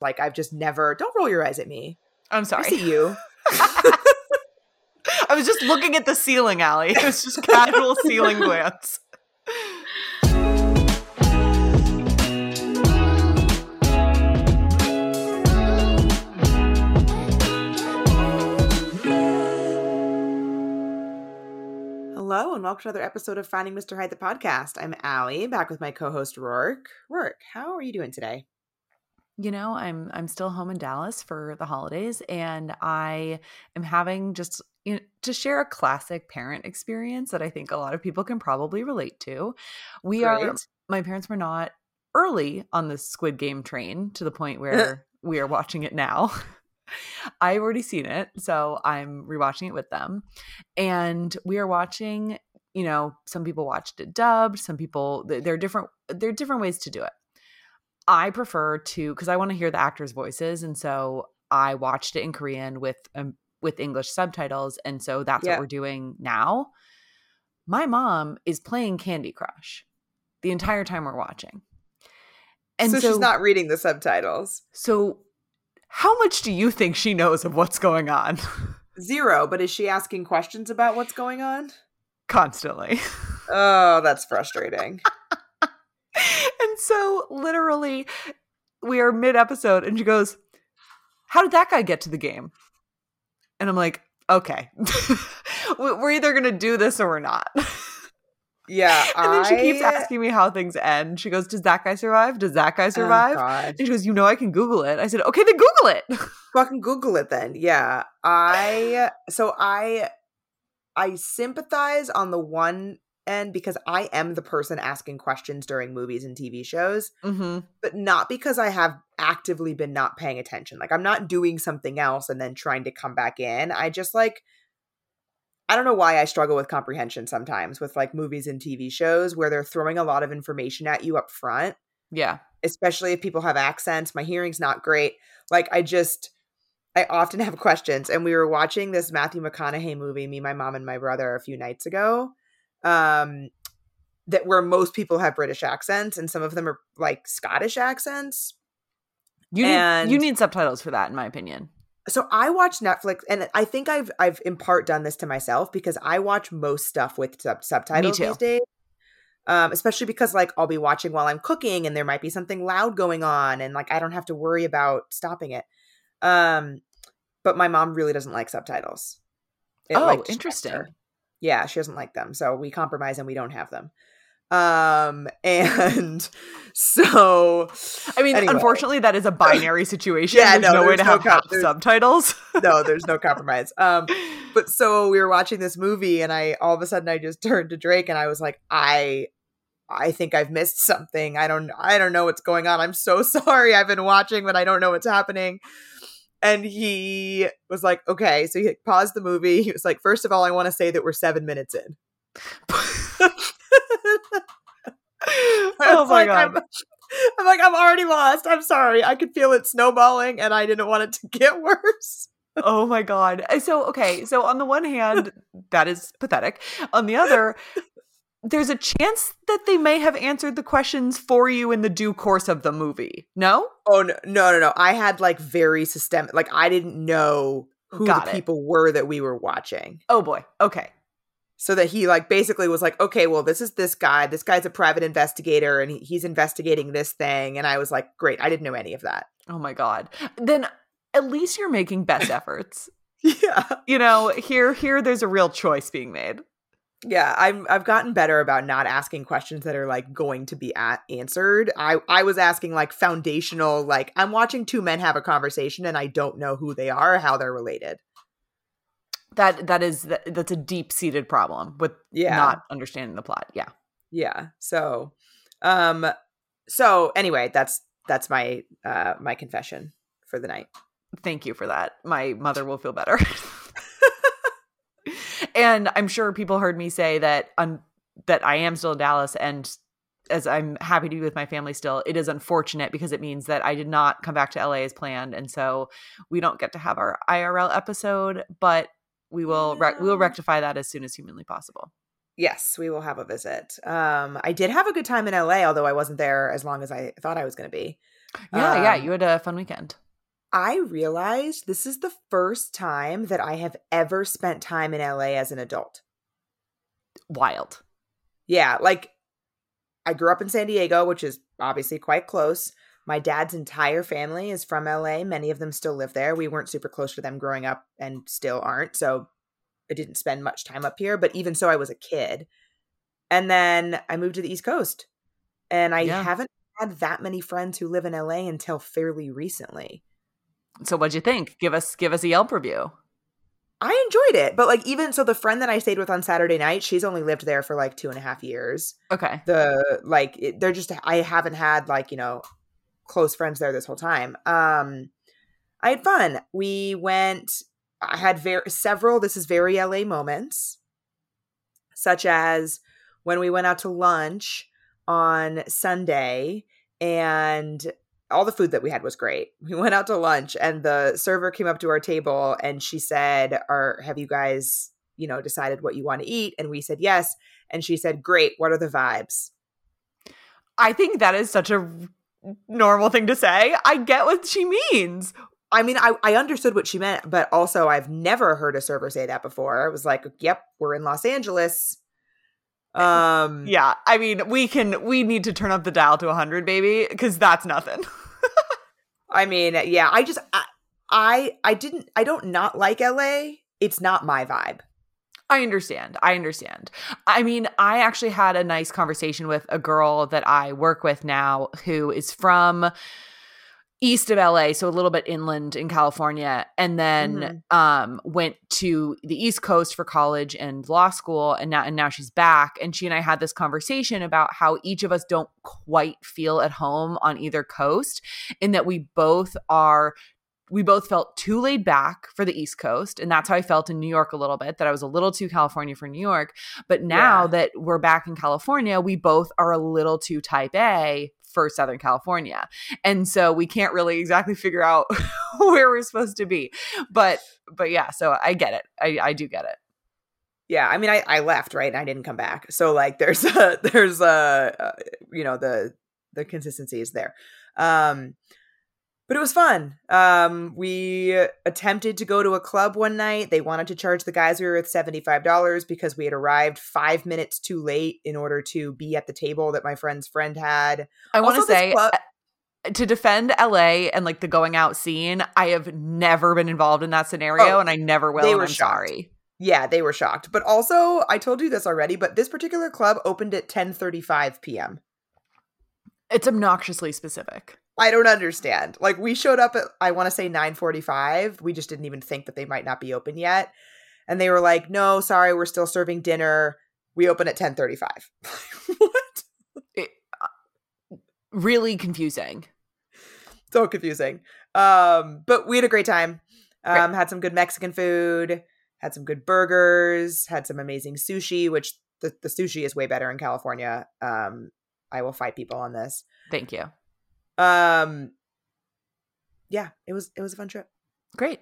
like I've just never. Don't roll your eyes at me. I'm sorry. I see you. I was just looking at the ceiling, Ali. It was just casual ceiling glance. Hello and welcome to another episode of Finding Mr. Height the podcast. I'm Ali, back with my co-host Roark. Roark, how are you doing today? You know, I'm I'm still home in Dallas for the holidays, and I am having just you know, to share a classic parent experience that I think a lot of people can probably relate to. We are my parents were not early on the Squid Game train to the point where we are watching it now. I've already seen it, so I'm rewatching it with them. And we are watching, you know, some people watched it dubbed, some people there are different there are different ways to do it. I prefer to because I want to hear the actors' voices, and so I watched it in Korean with um, with English subtitles, and so that's Yeah. what we're doing now. My mom is playing Candy Crush the entire time we're watching, and so, so, she's not reading the subtitles. So, how much do you think she knows of what's going on? Zero, but is she asking questions about what's going on? Constantly. Oh, that's frustrating. And so, literally, we are mid episode, and she goes, How did that guy get to the game? And I'm like, Okay, We- we're either going to do this or we're not. Yeah, And then she keeps asking me how things end. She goes, Does that guy survive? Does that guy Oh, survive? God. and she goes, You know, I can Google it. I said, Okay, then Google it. fucking google it then yeah i so i i sympathize on the one end because i am the person asking questions during movies and tv shows hmm but not because i have actively been not paying attention like i'm not doing something else and then trying to come back in i just like i don't know why i struggle with comprehension sometimes with like movies and tv shows where they're throwing a lot of information at you up front Yeah. especially if people have accents. My hearing's not great. Like I just I often have questions and we were watching this Matthew McConaughey movie me, my mom and my brother a few nights ago. Um that where most people have British accents and some of them are like Scottish accents. You need, you need subtitles for that, in my opinion. So I watch Netflix and I think I've I've in part done this to myself because I watch most stuff with sub- subtitles these days. Um, especially because like I'll be watching while I'm cooking and there might be something loud going on and like I don't have to worry about stopping it. Um, but my mom really doesn't like subtitles. It, Oh, like, interesting. her. Yeah, she doesn't like them. So we compromise and we don't have them. Um, and so I mean, Anyway. unfortunately, that is a binary situation. Yeah, there's no, no, way to no have com- subtitles. no, there's no compromise. Um, but so we were watching this movie and i all of a sudden i just turned to drake and i was like i i think i've missed something i don't i don't know what's going on i'm so sorry i've been watching but i don't know what's happening and he was like okay. So he paused the movie. He was like first of all i want to say that we're seven minutes in. Oh my like, god! I'm, I'm like i'm already lost. I'm sorry. I could feel it snowballing and i didn't want it to get worse. Oh my god! Uh, So okay, so on the one hand, that is pathetic. On the other, there's a chance that they may have answered the questions for you in the due course of the movie. No, Oh no, no, no, no! I had like very systemic. Like I didn't know who Got the it. people were that we were watching. oh boy. Okay, So that he like basically was like, okay, well, this is this guy. This guy's a private investigator, and he, he's investigating this thing. And I was like, great. I didn't know any of that. oh my god. Then at least you're making best efforts. Yeah, You know, here here there's a real choice being made. Yeah. I'm I've gotten better about not asking questions that are like going to be at, answered. I I was asking like foundational. Like I'm watching two men have a conversation, and I don't know who they are, or how they're related. That that is that, that's a deep seated problem with Yeah. not understanding the plot. Yeah. yeah so um so anyway that's that's my uh my confession for the night Thank you for that. My mother will feel better. and I'm sure people heard me say that un- that I am still in Dallas and as I'm happy to be with my family still, it is unfortunate because it means that I did not come back to LA as planned and so we don't get to have our IRL episode, but we will rec- we will rectify that as soon as humanly possible. yes we will have a visit um i did have a good time in la although i wasn't there as long as i thought i was going to be Yeah, yeah, Um, you had a fun weekend. I realized this is the first time that I have ever spent time in LA as an adult. Wild. Yeah, like I grew up in San Diego, which is obviously quite close. My dad's entire family is from LA. Many of them still live there. We weren't super close to them growing up and still aren't. So I didn't spend much time up here, but even so, I was a kid. And then I moved to the East Coast. And I Yeah. haven't had that many friends who live in LA until fairly recently. So what'd you think? Give us give us a Yelp review. I enjoyed it. But like even so the friend that I stayed with on Saturday night, she's only lived there for like two and a half years. Okay. the like it, they're just i haven't had like you know close friends there this whole time um i had fun we went i had very several this is very la moments such as when we went out to lunch on sunday and all the food that we had was great we went out to lunch and the server came up to our table and she said are have you guys you know decided what you want to eat and we said yes and she said great what are the vibes I think that is such a normal thing to say. I get what she means. I mean, I, I understood what she meant, but also I've never heard a server say that before. I was like, yep, we're in Los Angeles. Um, Yeah, I mean, we can we need to turn up the dial to 100, baby, because that's nothing. I mean, yeah, I just, I, I, I didn't, I don't not like LA. It's not my vibe. I understand. I understand. I mean, I actually had a nice conversation with a girl that I work with now who is from east of LA, so a little bit inland in California, and then um went to the East Coast for college and law school and now and now she's back and she and I had this conversation about how each of us don't quite feel at home on either coast in that we both are we both felt too laid back for the East Coast. And that's how I felt in New York a little bit, that I was a little too California for New York. But now Yeah. that we're back in California, we both are a little too type A for Southern California. And so we can't really exactly figure out where we're supposed to be. But but yeah, so I get it. I, I do get it. Yeah, I mean, I, I left right, and I didn't come back. So like, there's a there's a uh, you know the the consistency is there. Um, but it was fun. Um, we attempted to go to a club one night. They wanted to charge the guys we were with seventy five dollars because we had arrived five minutes too late in order to be at the table that my friend's friend had. I want to say club- uh, to defend LA and like the going out scene, I have never been involved in that scenario Oh, and I never will. they were sorry. Yeah, they were shocked. But also, I told you this already, but this particular club opened at ten thirty five p.m. It's obnoxiously specific. I don't understand. Like we showed up at I want to say 9:45. We just didn't even think that they might not be open yet. And they were like, "No, sorry, we're still serving dinner. We open at 10:35." what? Really confusing. So confusing. Um, but we had a great time. Um, had some good Mexican food, had some good burgers, had some amazing sushi, which the, the sushi is way better in California. Um, I will fight people on this. Thank you. Um, yeah, it was it was a fun trip. Great.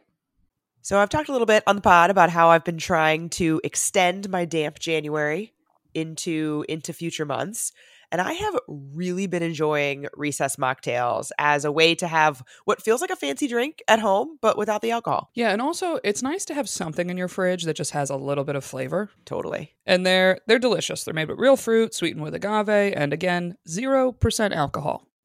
So I've talked a little bit on the pod about how I've been trying to extend my damp January into into future months. And I have really been enjoying recess mocktails as a way to have what feels like a fancy drink at home, but without the alcohol. Yeah, and also it's nice to have something in your fridge that just has a little bit of flavor. Totally. And they're they're delicious. They're made with real fruit, sweetened with agave, and again, 0% alcohol.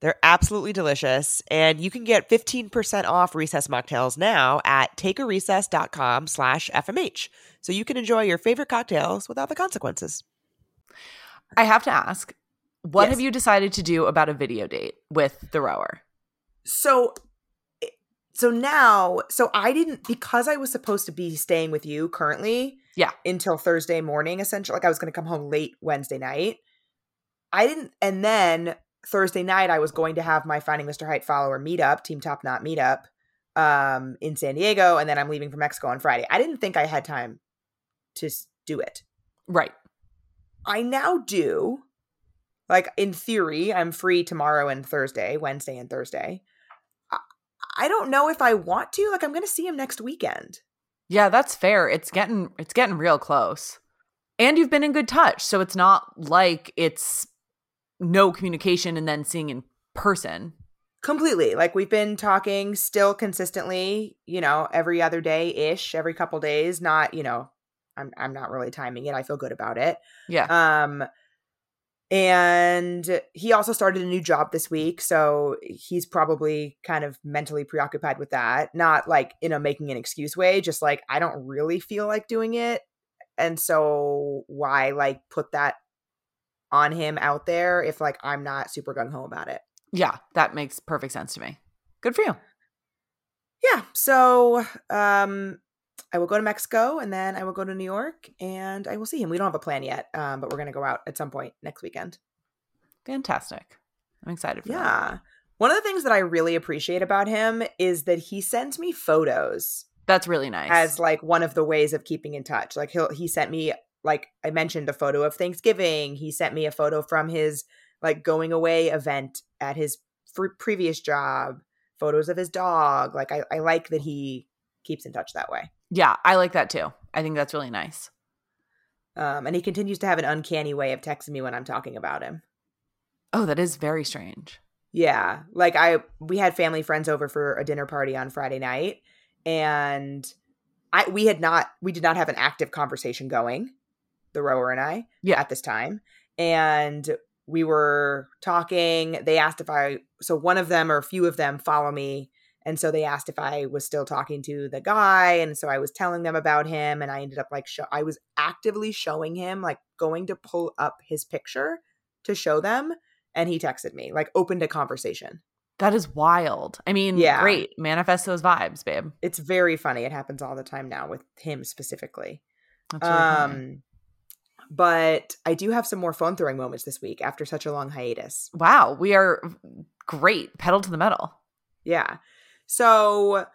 They're absolutely delicious. And you can get 15% off recess mocktails now at takearecess.com slash FMH. So you can enjoy your favorite cocktails without the consequences. I have to ask, what Yes. have you decided to do about a video date with the rower? So eh, so now so I didn't because I was supposed to be staying with you currently Yeah. until Thursday morning essentially like I was going to come home late Wednesday night. I didn't and then Thursday night I was going to have my Finding Mr. Height follower meetup, Team Top Knot meetup um, in San Diego, and then I'm leaving for Mexico on Friday. I didn't think I had time to do it. Right. I now do. Like in theory, I'm free tomorrow and Thursday, Wednesday and Thursday. I, I don't know if I want to. Like I'm going to see him next weekend. Yeah, that's fair. It's getting it's getting real close. And you've been in good touch, so it's not like it's no communication and then seeing in person. Completely. Like we've been talking still consistently, you know, every other day ish, every couple days, not, you know, I'm I'm not really timing it. I feel good about it. Yeah. Um and he also started a new job this week, so he's probably kind of mentally preoccupied with that. Not like in a making an excuse way, just like I don't really feel like doing it. And so why like put that on him out there if like I'm not super gung ho about it. Yeah, that makes perfect sense to me. Good for you. yeah so um i will go to mexico and then i will go to new york and i will see him we don't have a plan yet um but we're gonna go out at some point next weekend Fantastic. I'm excited for that. yeah one of the things that i really appreciate about him is that he sends me photos That's really nice. as like one of the ways of keeping in touch like he'll he sent me like i mentioned a photo of thanksgiving he sent me a photo from his like going away event at his fr- previous job photos of his dog like I, I like that he keeps in touch that way yeah, I like that too. I think that's really nice. Um, and he continues to have an uncanny way of texting me when I'm talking about him. Oh, that is very strange. Yeah, like I we had family friends over for a dinner party on Friday night, and I we had not we did not have an active conversation going, the rower and I, Yeah. at this time, and we were talking. They asked if I so one of them or a few of them follow me. And so they asked if I was still talking to the guy. And so I was telling them about him. And I ended up like, show, I was actively showing him, like going to pull up his picture to show them. And he texted me, like opened a conversation. That is wild. I mean, Yeah. great. Manifest those vibes, babe. It's very funny. It happens all the time now with him specifically. That's really funny. Um, But I do have some more phone throwing moments this week after such a long hiatus. Wow, we are great. Pedal to the metal. Yeah. So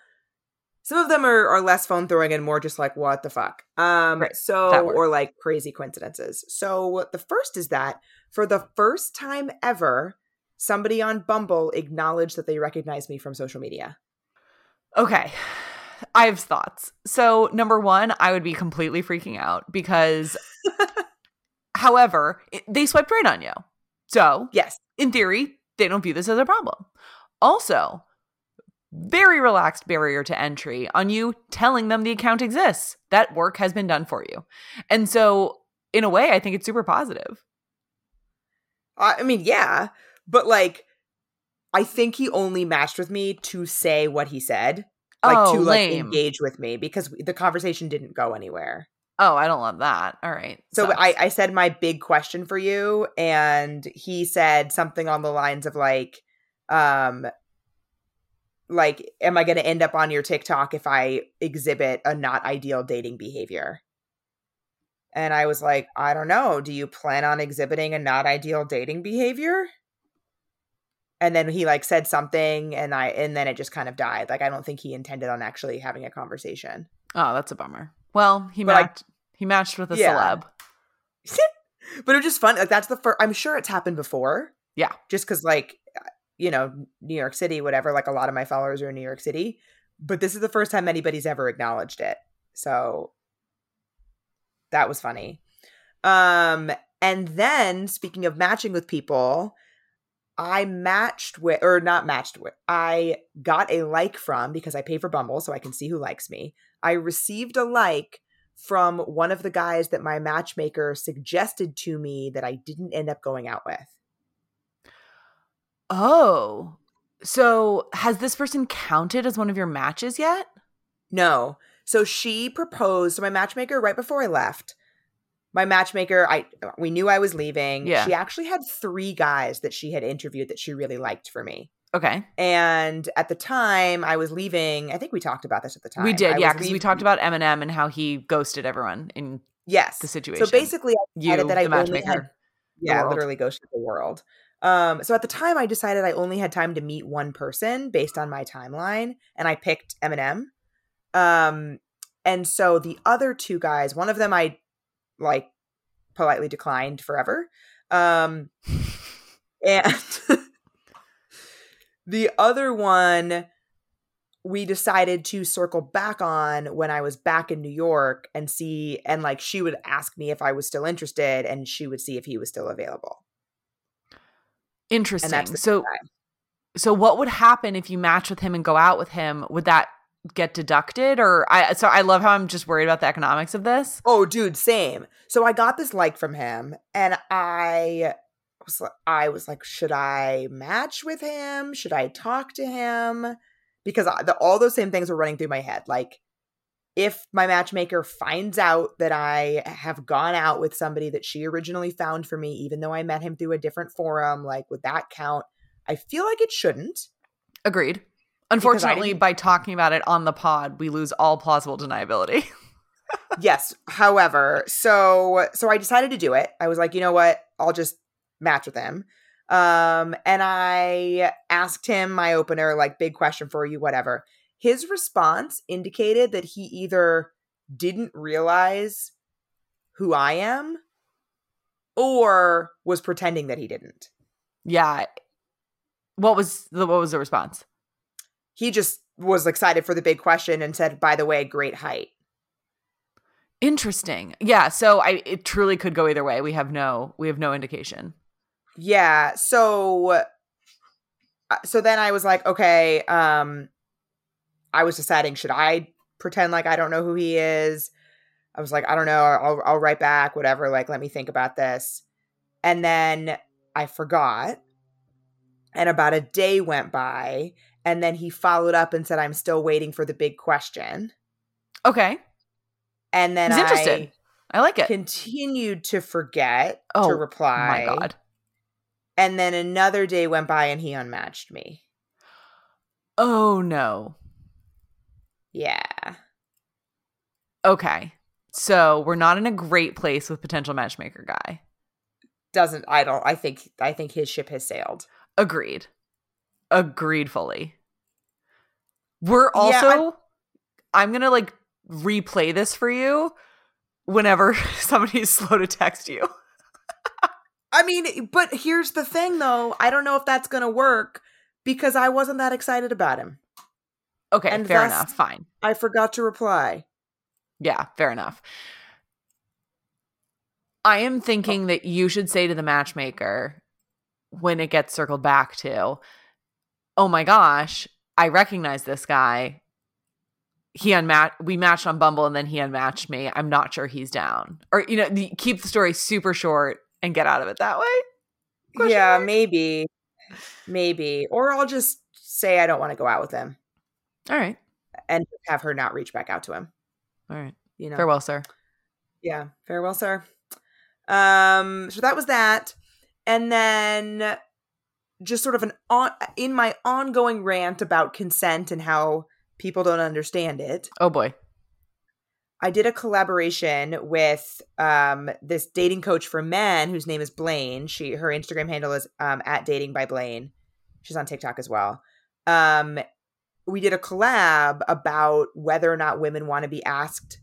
some of them are, are less phone throwing and more just like, what the fuck? Um, Right. so, or like crazy coincidences. So the first is that for the first time ever, somebody on Bumble acknowledged that they recognized me from social media. Okay. I have thoughts. So, number one, I would be completely freaking out because, however, it, they swiped right on you. So, Yes. in theory, they don't view this as a problem. Also, very relaxed barrier to entry on you telling them the account exists. That work has been done for you. And so, in a way, I think it's super positive. I I mean, yeah, but like, I think he only matched with me to say what he said, like oh, to like engage with me because the conversation didn't go anywhere. Oh, I don't love that. All right. So Sucks. I, I said my big question for you, and he said something on the lines of like, um, like, am I going to end up on your TikTok if I exhibit a not ideal dating behavior? And I was like, I don't know. Do you plan on exhibiting a not ideal dating behavior? And then he like said something, and I and then it just kind of died. Like I don't think he intended on actually having a conversation. Oh, that's a bummer. Well, he But matched. he matched with a Yeah. celeb. but it was just fun. Like that's the first. I'm sure it's happened before. Yeah. Just because, like, you know, New York City, whatever. Like a lot of my followers are in New York City, but this is the first time anybody's ever acknowledged it. So that was funny. Um, and then speaking of matching with people, I matched with, or not matched with, I got a like from because I pay for Bumble so I can see who likes me. I received a like from one of the guys that my matchmaker suggested to me that I didn't end up going out with. Oh, so has this person counted as one of your matches yet? No. So she proposed to my matchmaker right before I left. My matchmaker, I we knew I was leaving. Yeah. She actually had three guys that she had interviewed that she really liked for me. Okay, And at the time I was leaving, I think we talked about this at the time. we did, I yeah, because we talked about Eminem and how he ghosted everyone in yes the situation. So basically, I you, that I the only matchmaker. had yeah, literally ghosted the world. Um, so at the time, I decided I only had time to meet one person based on my timeline, and I picked Eminem. Um, and so the other two guys, one of them I like politely declined forever. Um, and the other one we decided to circle back on when I was back in New York and see and like she would ask me if I was still interested and she would see if he was still available. Interesting. So so what would happen if you match with him and go out with him? Would that get deducted or I so I love how I'm just worried about the economics of this. Oh, dude, same. So I got this like from him, and I was I was like, should I match with him? Should I talk to him? Because I, the, all those same things were running through my head. Like, if my matchmaker finds out that I have gone out with somebody that she originally found for me, even though I met him through a different forum, like, would that count? I feel like it shouldn't. Agreed. Unfortunately, by talking about it on the pod, we lose all plausible deniability. yes. However so so i decided to do it. I was like you know what? I'll just match with him. Um and i asked him my opener like big question for you whatever. His response indicated that he either didn't realize who i am or was pretending that he didn't. Yeah. What was the what was the response? He just was excited for the big question and said by the way great height Interesting. Yeah, so I it truly could go either way. We have no we have no indication. Yeah. So uh, so then I was like, okay, um I was deciding should I pretend like I don't know who he is? I was like, I don't know, I'll I'll write back whatever, like let me think about this. And then I forgot. And about a day went by and then he followed up and said I'm still waiting for the big question. Okay. And then He's interested. I I like it. continued to forget Oh, to reply. my god. And then another day went by and he unmatched me. Oh no. Yeah. Okay. So we're not in a great place with potential matchmaker guy. Doesn't I don't I think I think his ship has sailed. Agreed. Agreed fully. We're Yeah, also I'm gonna like replay this for you whenever somebody's slow to text you. I mean, but here's the thing though. I don't know if that's going to work because I wasn't that excited about him. Okay, And fair enough. Fine. I forgot to reply. Yeah, fair enough. I am thinking that you should say to the matchmaker when it gets circled back to, oh my gosh, I recognize this guy. He unmatched, we matched on Bumble and then he unmatched me. I'm not sure he's down. Or, you know, the, keep the story super short and get out of it that way. Question yeah, mark? maybe. Maybe. Or I'll just say I don't want to go out with him All right. and have her not reach back out to him, All right. you know. Farewell, sir. Yeah, farewell, sir. Um, so that was that, and then just sort of an on in my ongoing rant about consent and how people don't understand it. Oh boy. I did a collaboration with um, this dating coach for men whose name is Blaine. She her Instagram handle is um, at dating by Blaine. She's on TikTok as well. Um, we did a collab about whether or not women want to be asked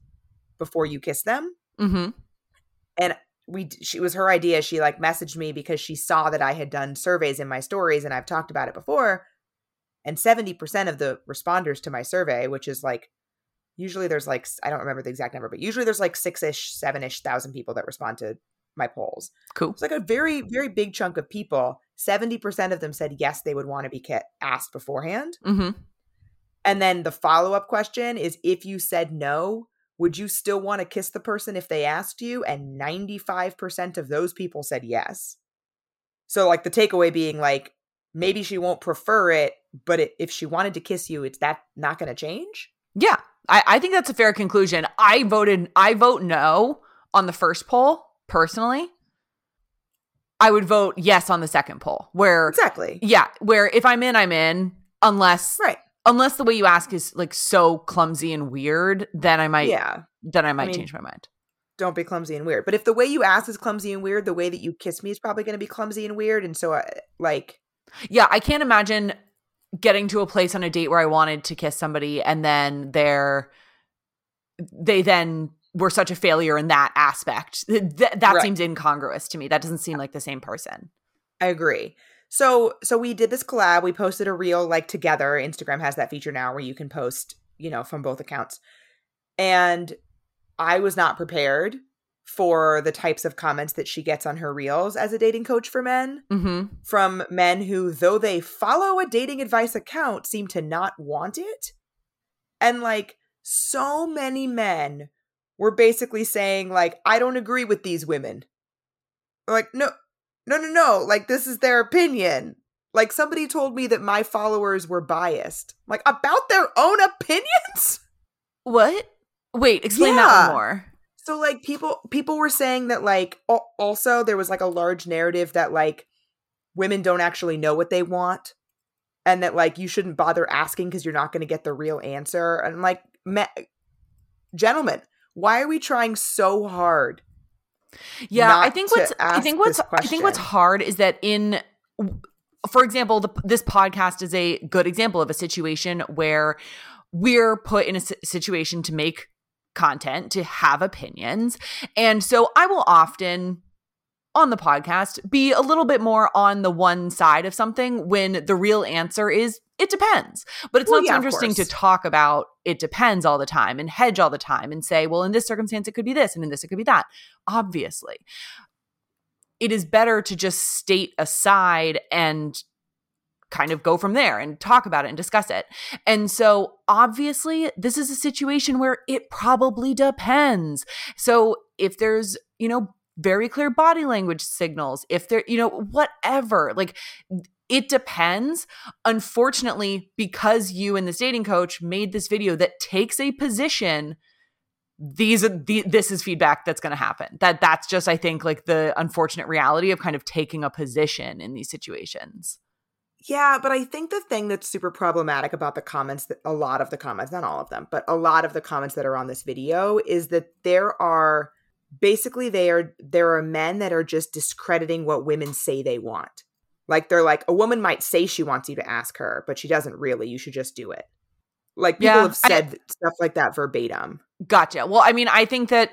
before you kiss them Mm-hmm. We she was her idea she like messaged me because she saw that i had done surveys in my stories and i've talked about it before and 70% of the responders to my survey which is like usually there's like i don't remember the exact number but usually there's like six-ish seven-ish thousand people that respond to my polls Cool. it's like a very very big chunk of people 70% of them said yes they would want to be asked beforehand Mm-hmm. and then the follow-up question is if you said no would you still want to kiss the person if they asked you? And 95% of those people said yes. So like the takeaway being like maybe she won't prefer it but it, if she wanted to kiss you it's that not going to change? Yeah, I, I think that's a fair conclusion. I voted, I vote no on the first poll personally. I would vote yes on the second poll, where exactly. Yeah, where if I'm in, I'm in, unless right unless the way you ask is like so clumsy and weird, then I might yeah then I might mean- change my mind. don't be clumsy and weird. But if the way you ask is clumsy and weird, the way that you kiss me is probably going to be clumsy and weird. And so, I, like, Yeah, I can't imagine getting to a place on a date where I wanted to kiss somebody and then they're they then were such a failure in that aspect. Th- that Right. seems incongruous to me. That doesn't seem like the same person. I agree. So, so we did this collab. We posted a reel like together. Instagram has that feature now where you can post, you know, from both accounts. And I was not prepared for the types of comments that she gets on her reels as a dating coach for men Mm-hmm. from men who, though they follow a dating advice account, seem to not want it. And like so many men were basically saying, like, I don't agree with these women. Like, no, no, no, no. Like, this is their opinion. Like, somebody told me that my followers were biased. Like, about their own opinions? What? Wait, explain that Yeah. one more. So like people people were saying that like also there was like a large narrative that like women don't actually know what they want and that like you shouldn't bother asking because you're not going to get the real answer and I'm like me- gentlemen why are we trying so hard Yeah, I think what's I think what's I think what's hard is that in for example, the, this podcast is a good example of a situation where we're put in a situation to make content, to have opinions. And so I will often on the podcast be a little bit more on the one side of something when the real answer is it depends. But it's Well, not yeah, so interesting to talk about it depends all the time and hedge all the time and say, well, in this circumstance, it could be this, and in this, it could be that. Obviously. It is better to just state aside and kind of go from there and talk about it and discuss it. And so obviously this is a situation where it probably depends. So if there's, you know, very clear body language signals, if there, you know, whatever, like it depends. Unfortunately, because you and this dating coach made this video that takes a position these are the, this is feedback that's going to happen that that's just i think like the unfortunate reality of kind of taking a position in these situations Yeah, but I think the thing that's super problematic about the comments that a lot of the comments, not all of them, but a lot of the comments that are on this video is that there are basically they are there are men that are just discrediting what women say they want. Like they're like a woman might say she wants you to ask her, but she doesn't really. You should just do it. Like people Yeah, have I- said stuff like that verbatim. gotcha well i mean i think that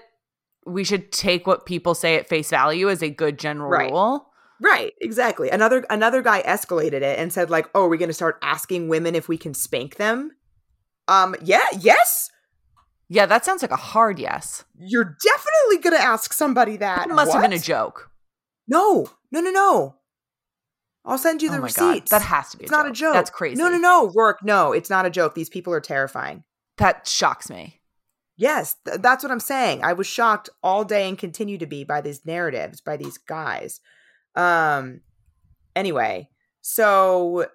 we should take what people say at face value as a good general Right. rule Right, exactly. Another another guy escalated it and said like, "Oh, we're we going to start asking women if we can spank them?" Um, yeah, yes. yeah that sounds like a hard yes You're definitely going to ask somebody that. that must have been a joke No, no, no, no. I'll send you the oh receipts. god that has to be it's a not joke. a joke. that's crazy No, no, no, Roark. No, it's not a joke. These people are terrifying. that shocks me Yes, th- that's what I'm saying. I was shocked all day and continue to be by these narratives, by these guys. Um anyway, so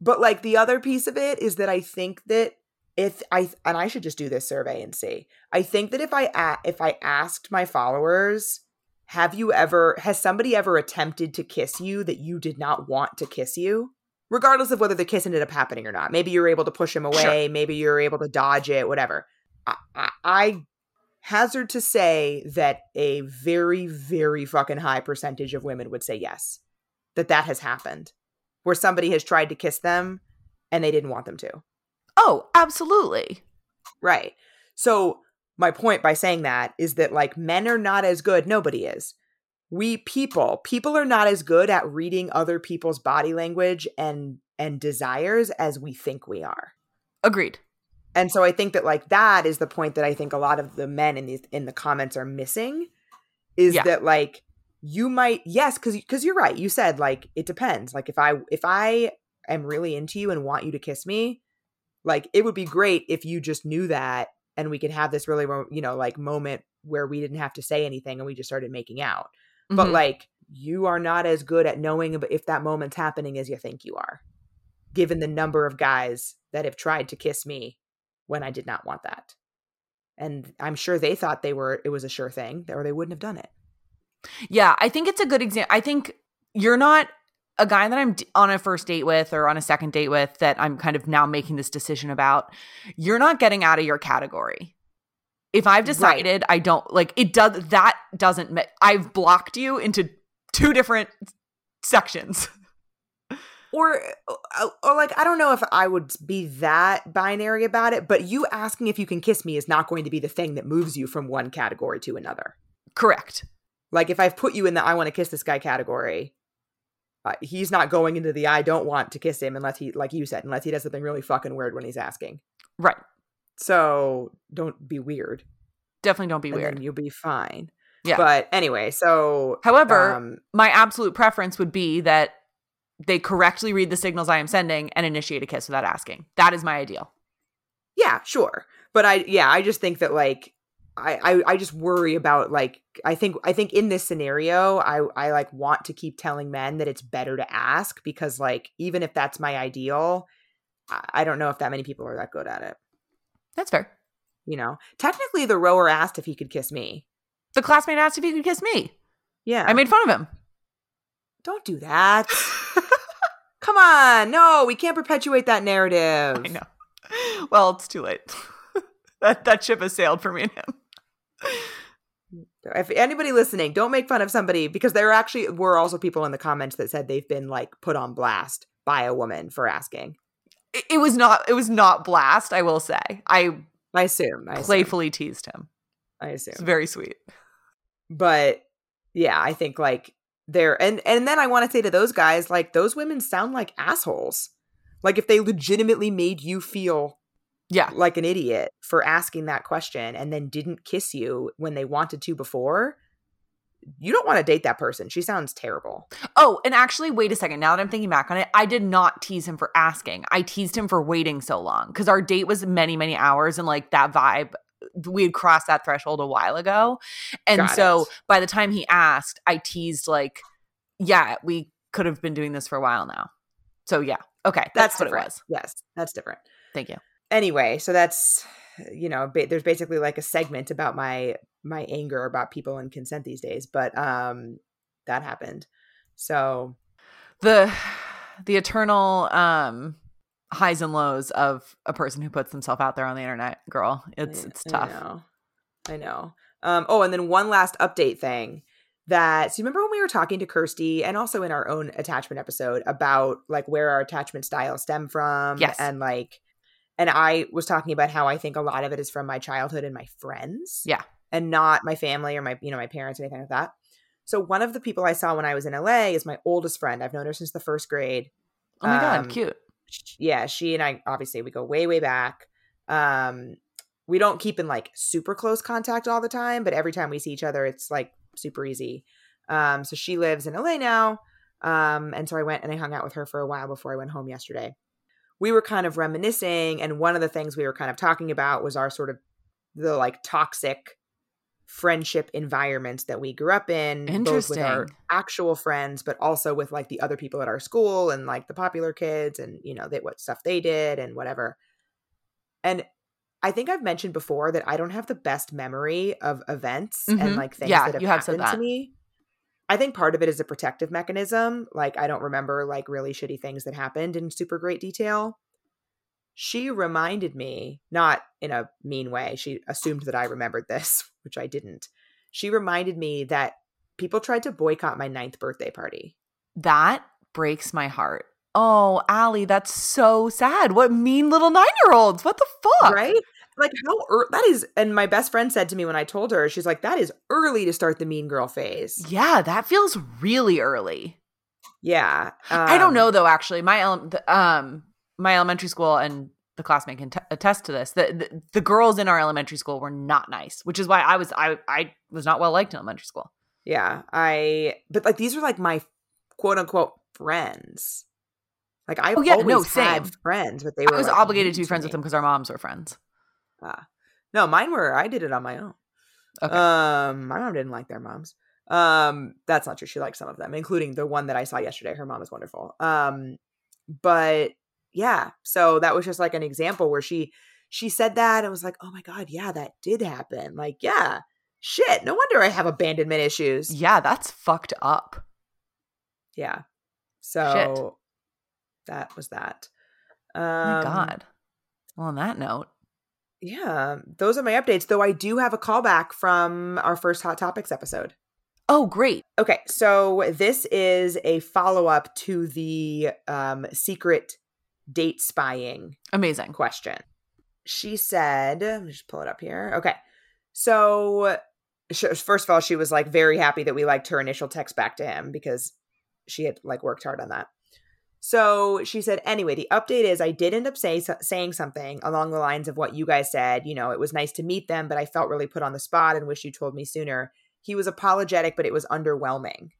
but like the other piece of it is that I think that if I and I should just do this survey and see. I think that if I a- if I asked my followers, have you ever has somebody ever attempted to kiss you that you did not want to kiss you? Regardless of whether the kiss ended up happening or not. Maybe you're able to push him away, maybe you're able to dodge it, whatever. I, I, I hazard to say that a very, very fucking high percentage of women would say yes, that that has happened, where somebody has tried to kiss them and they didn't want them to. oh absolutely Right. So my point by saying that is that like men are not as good. Nobody is. We people, people are not as good at reading other people's body language and and desires as we think we are. agreed And so I think that like that is the point that I think a lot of the men in these in the comments are missing is Yeah. that like you might yes cuz cuz you're right. You said like it depends. Like if I if I am really into you and want you to kiss me, like it would be great if you just knew that and we could have this really you know like moment where we didn't have to say anything and we just started making out. But Mhm. like you are not as good at knowing if that moment's happening as you think you are. Given the number of guys that have tried to kiss me when I did not want that. And I'm sure they thought they were it was a sure thing or they wouldn't have done it. Yeah, I think it's a good example. I think you're not a guy that I'm on a first date with or on a second date with that I'm kind of now making this decision about. You're not getting out of your category. If I've decided I don't like it does that doesn't ma- I've blocked you into two different sections. or uh, or like I don't know if I would be that binary about it, but you asking if you can kiss me is not going to be the thing that moves you from one category to another. Correct. Like if I've put you in the I want to kiss this guy category, uh, he's not going into the I don't want to kiss him unless he like you said unless he does something really fucking weird when he's asking. Right. So don't be weird. Definitely don't be weird. you'll be fine. Yeah. But anyway, so However, um, my absolute preference would be that they correctly read the signals I am sending and initiate a kiss without asking. That is my ideal. yeah, sure. But I yeah, I just think that like I, I I just worry about like I think I think in this scenario I I like want to keep telling men that it's better to ask because like even if that's my ideal, I, I don't know if that many people are that good at it. That's fair. You know, technically the rower asked if he could kiss me. The classmate asked if he could kiss me. Yeah, I made fun of him. don't do that. Come on, no, we can't perpetuate that narrative. I know. Well, it's too late. that that ship has sailed for me and him. If anybody listening, don't make fun of somebody because there actually were also people in the comments that said they've been like put on blast by a woman for asking. It, it was not. It was not blast. I will say. I I assume. I assume. playfully teased him. I It's assume. very sweet. But yeah, I think like they're and and then I want to say to those guys like those women sound like assholes. Like if they legitimately made you feel Yeah. like an idiot for asking that question and then didn't kiss you when they wanted to before, you don't want to date that person. She sounds terrible. Oh, and actually, wait a second. Now that I'm thinking back on it, I did not tease him for asking. I teased him for waiting so long because our date was many, many hours, and like that vibe, we had crossed that threshold a while ago. And Got so it. by the time he asked, I teased like, yeah, we could have been doing this for a while now. So yeah, okay, that's, That's, what different. it was. Yes, that's different. Thank you. Anyway so that's you know ba- there's basically like a segment about my my anger about people and consent these days but um that happened so the the eternal um highs and lows of a person who puts themselves out there on the internet girl it's I- it's I tough know. I know. Um, oh, and then one last update thing that so you remember when we were talking to Kirsty and also in our own attachment episode about like where our attachment styles stem from Yes. and like and I was talking about how I think a lot of it is from my childhood and my friends. Yeah. And not my family or my you know my parents or anything like that. So one of the people I saw when I was in LA is my oldest friend. I've known her since the first grade. oh my god um, cute yeah, she and I obviously we go way way back. Um we don't keep in like super close contact all the time, but every time we see each other it's like super easy. Um so she lives in LA now. Um and so I went and I hung out with her for a while before I went home yesterday. We were kind of reminiscing and one of the things we were kind of talking about was our sort of the like toxic friendship environments that we grew up in both with our actual friends but also with like the other people at our school and like the popular kids and you know they, what stuff they did and whatever. And i think i've mentioned before that i don't have the best memory of events Mhm. and like things Yeah, that have you have said happened to me i think part of it is a protective mechanism like i don't remember like really shitty things that happened in super great detail. She reminded me not in a mean way she assumed that i remembered this which i didn't. She reminded me that people tried to boycott my ninth birthday party. That breaks my heart. Oh Ali, that's so sad. What mean little nine-year-olds? What the fuck? Right like how ear- that is and my best friend said to me when i told her she's like that is early to start the mean girl phase yeah that feels really early yeah I don't um, know though. Actually, my ele- the, um my elementary school and the classmate can t- attest to this. The, the the girls in our elementary school were not nice, which is why I was I I was not well liked in elementary school. yeah i but like these are like my quote unquote friends like i Oh, yeah, always no, had same. friends but they were I was like, obligated to be friends me. with them because our moms were friends. Ah. no mine were i did it on my own. Okay. um my mom didn't like their moms. Um that's not true. She liked some of them including the one that i saw yesterday. Her mom is wonderful. Um but yeah so that was just like an example where she she said that and was like oh my god yeah that did happen. Like yeah shit no wonder i have abandonment issues. Yeah, that's fucked up. yeah so that was that. Um Oh my God. Well, on that note, Yeah, those are my updates, though I do have a callback from our first Hot Topics episode. Oh, great. Okay, so this is a follow up to the um, secret date spying Amazing. question. She said, let me just pull it up here. Okay. So, sh- first of all, she was like very happy that we liked her initial text back to him because she had like worked hard on that. So she said, anyway, the update is I did end up say, saying something along the lines of what you guys said. You know, it was nice to meet them, but I felt really put on the spot and wish you told me sooner. He was apologetic, but it was underwhelming.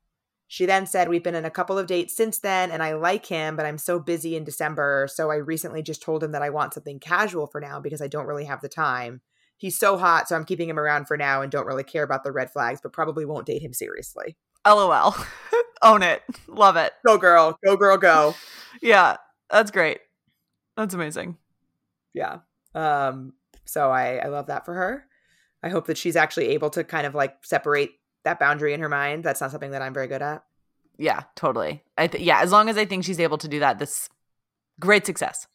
She then said, We've been in a couple of dates since then, and I like him, but I'm so busy in December. So I recently just told him that I want something casual for now because I don't really have the time. He's so hot, so I'm keeping him around for now and don't really care about the red flags, but probably won't date him seriously. LOL. Own it. Love it. Go, girl. Go, girl, go. Yeah, that's great. That's amazing. Yeah. Um, so I, I love that for her. I hope that she's actually able to kind of like separate that boundary in her mind. That's not something that I'm very good at. Yeah, totally. I th- yeah, as long as I think she's able to do that, this great success.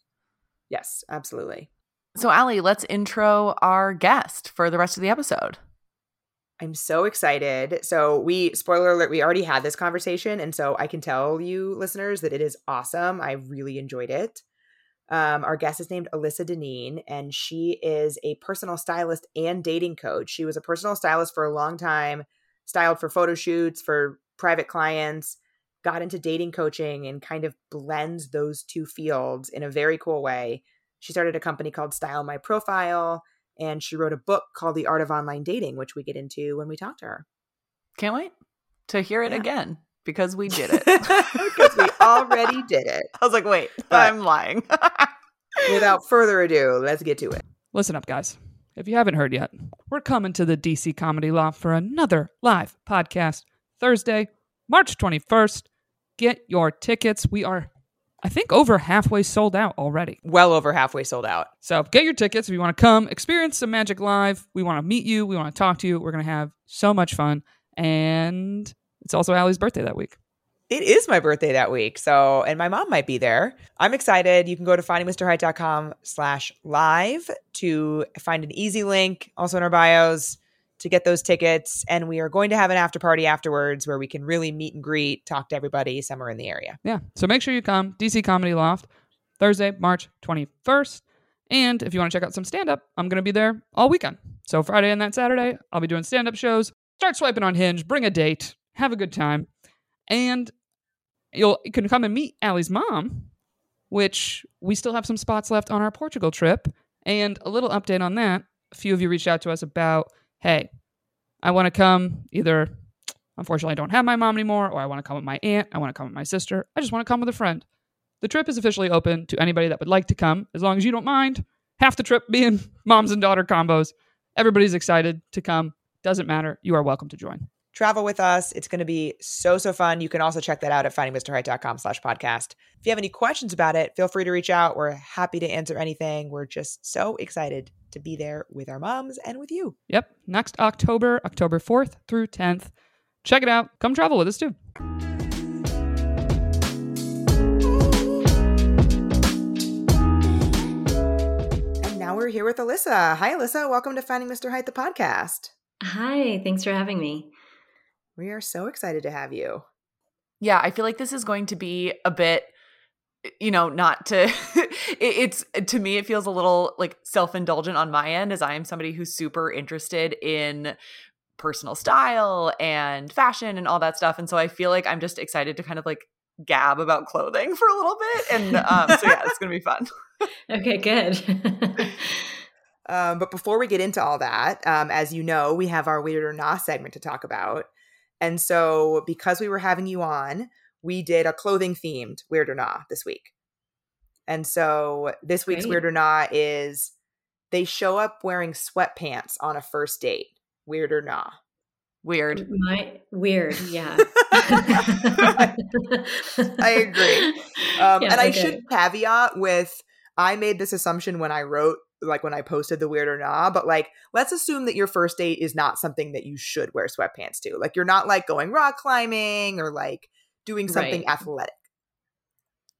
Yes, absolutely. So, Ali, let's intro our guest for the rest of the episode. I'm so excited. So, we, spoiler alert, we already had this conversation. And so I can tell you, listeners, that it is awesome. I really enjoyed it. Um, our guest is named Alyssa Dineen, and she is a personal stylist and dating coach. She was a personal stylist for a long time, styled for photo shoots, for private clients, got into dating coaching, and kind of blends those two fields in a very cool way. She started a company called Style My Profile and she wrote a book called The Art of Online Dating, which we get into when we talk to her. Can't wait to hear it yeah. again because we did it. because we already did it. I was like, wait, but I'm lying. without further ado, let's get to it. Listen up, guys. If you haven't heard yet, we're coming to the DC Comedy Loft for another live podcast Thursday, March 21st. Get your tickets. We are I think over halfway sold out already. Well over halfway sold out. So get your tickets if you want to come experience some magic live. We want to meet you. We want to talk to you. We're going to have so much fun. And it's also Ali's birthday that week. It is my birthday that week. So, and my mom might be there. I'm excited. You can go to findingmrheight.com slash live to find an easy link also in our bios to get those tickets. And we are going to have an after party afterwards where we can really meet and greet, talk to everybody somewhere in the area. Yeah. So make sure you come. DC Comedy Loft, Thursday, March 21st. And if you want to check out some stand up, I'm going to be there all weekend. So Friday and that Saturday, I'll be doing stand up shows. Start swiping on Hinge, bring a date, have a good time. And you'll you can come and meet Ali's mom, which we still have some spots left on our Portugal trip. And a little update on that. A few of you reached out to us about hey, I want to come either, unfortunately, I don't have my mom anymore, or I want to come with my aunt, I want to come with my sister, I just want to come with a friend. The trip is officially open to anybody that would like to come, as long as you don't mind. Half the trip being moms and daughter combos. Everybody's excited to come. Doesn't matter. You are welcome to join travel with us. It's going to be so, so fun. You can also check that out at findingmrheight.com slash podcast. If you have any questions about it, feel free to reach out. We're happy to answer anything. We're just so excited to be there with our moms and with you. Yep. Next October, October 4th through 10th. Check it out. Come travel with us too. And now we're here with Alyssa. Hi, Alyssa. Welcome to Finding Mr. Height, the podcast. Hi. Thanks for having me. We are so excited to have you. Yeah, I feel like this is going to be a bit you know not to it's to me it feels a little like self-indulgent on my end as i am somebody who's super interested in personal style and fashion and all that stuff and so i feel like i'm just excited to kind of like gab about clothing for a little bit and um, so yeah it's gonna be fun. Okay good. Um, but before we get into all that um, as you know we have our weird or nah segment to talk about and so, because we were having you on, we did a clothing themed Weird or Nah this week. And so, this week's Great. Weird or Nah is they show up wearing sweatpants on a first date. Weird or not? Weird. My weird, yeah. I, agree. Um, yeah, and I should caveat with I made this assumption when I wrote like when I posted the weird or nah, but like let's assume that your first date is not something that you should wear sweatpants to. Like you're not like going rock climbing or like doing something right. athletic.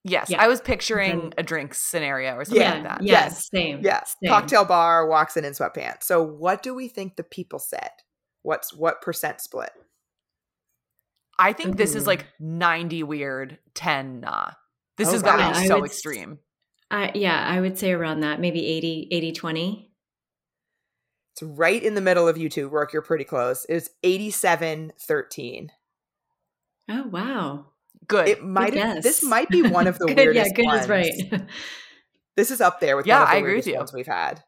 Yes, Yeah. I was picturing Then- a drink scenario or something Yeah, like that. yeah, Yes. same. Yes, same. Cocktail bar walks in in sweatpants. So what do we think the people said? What's what percent split? I think this is like 90 weird, 10 nah. This Oh, has got to wow. be I so would s- extreme. I, yeah, I would say around that, maybe 80, 80, 20. It's right in the middle of you two. Roark, you're pretty close. It's 87 13. Oh, wow. Good. It might have, this might be one of the good, weirdest yeah, good ones. is right. This is up there with Yeah, one of the I agree with weirdest you. ones we've had.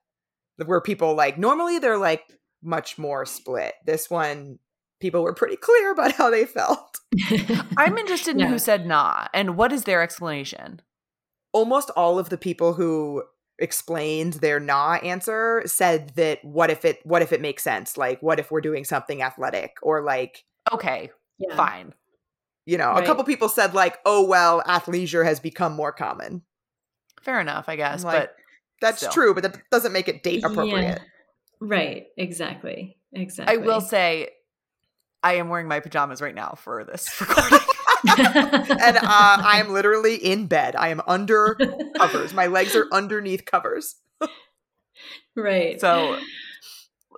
Where people like normally they're like much more split. This one, people were pretty clear about how they felt. I'm interested in Yeah. who said nah and what is their explanation? Almost all of the people who explained their nah answer said that what if it what if it makes sense? Like what if we're doing something athletic or like Okay, yeah. fine. you know, a couple people said like, "Oh well, athleisure has become more common." Fair enough, I guess. like, but That's Still. true, but that doesn't make it date Yeah. appropriate. Right, exactly. Exactly. I will say I am wearing my pajamas right now for this recording. And uh, I am literally in bed. I am under covers. My legs are underneath covers. right. so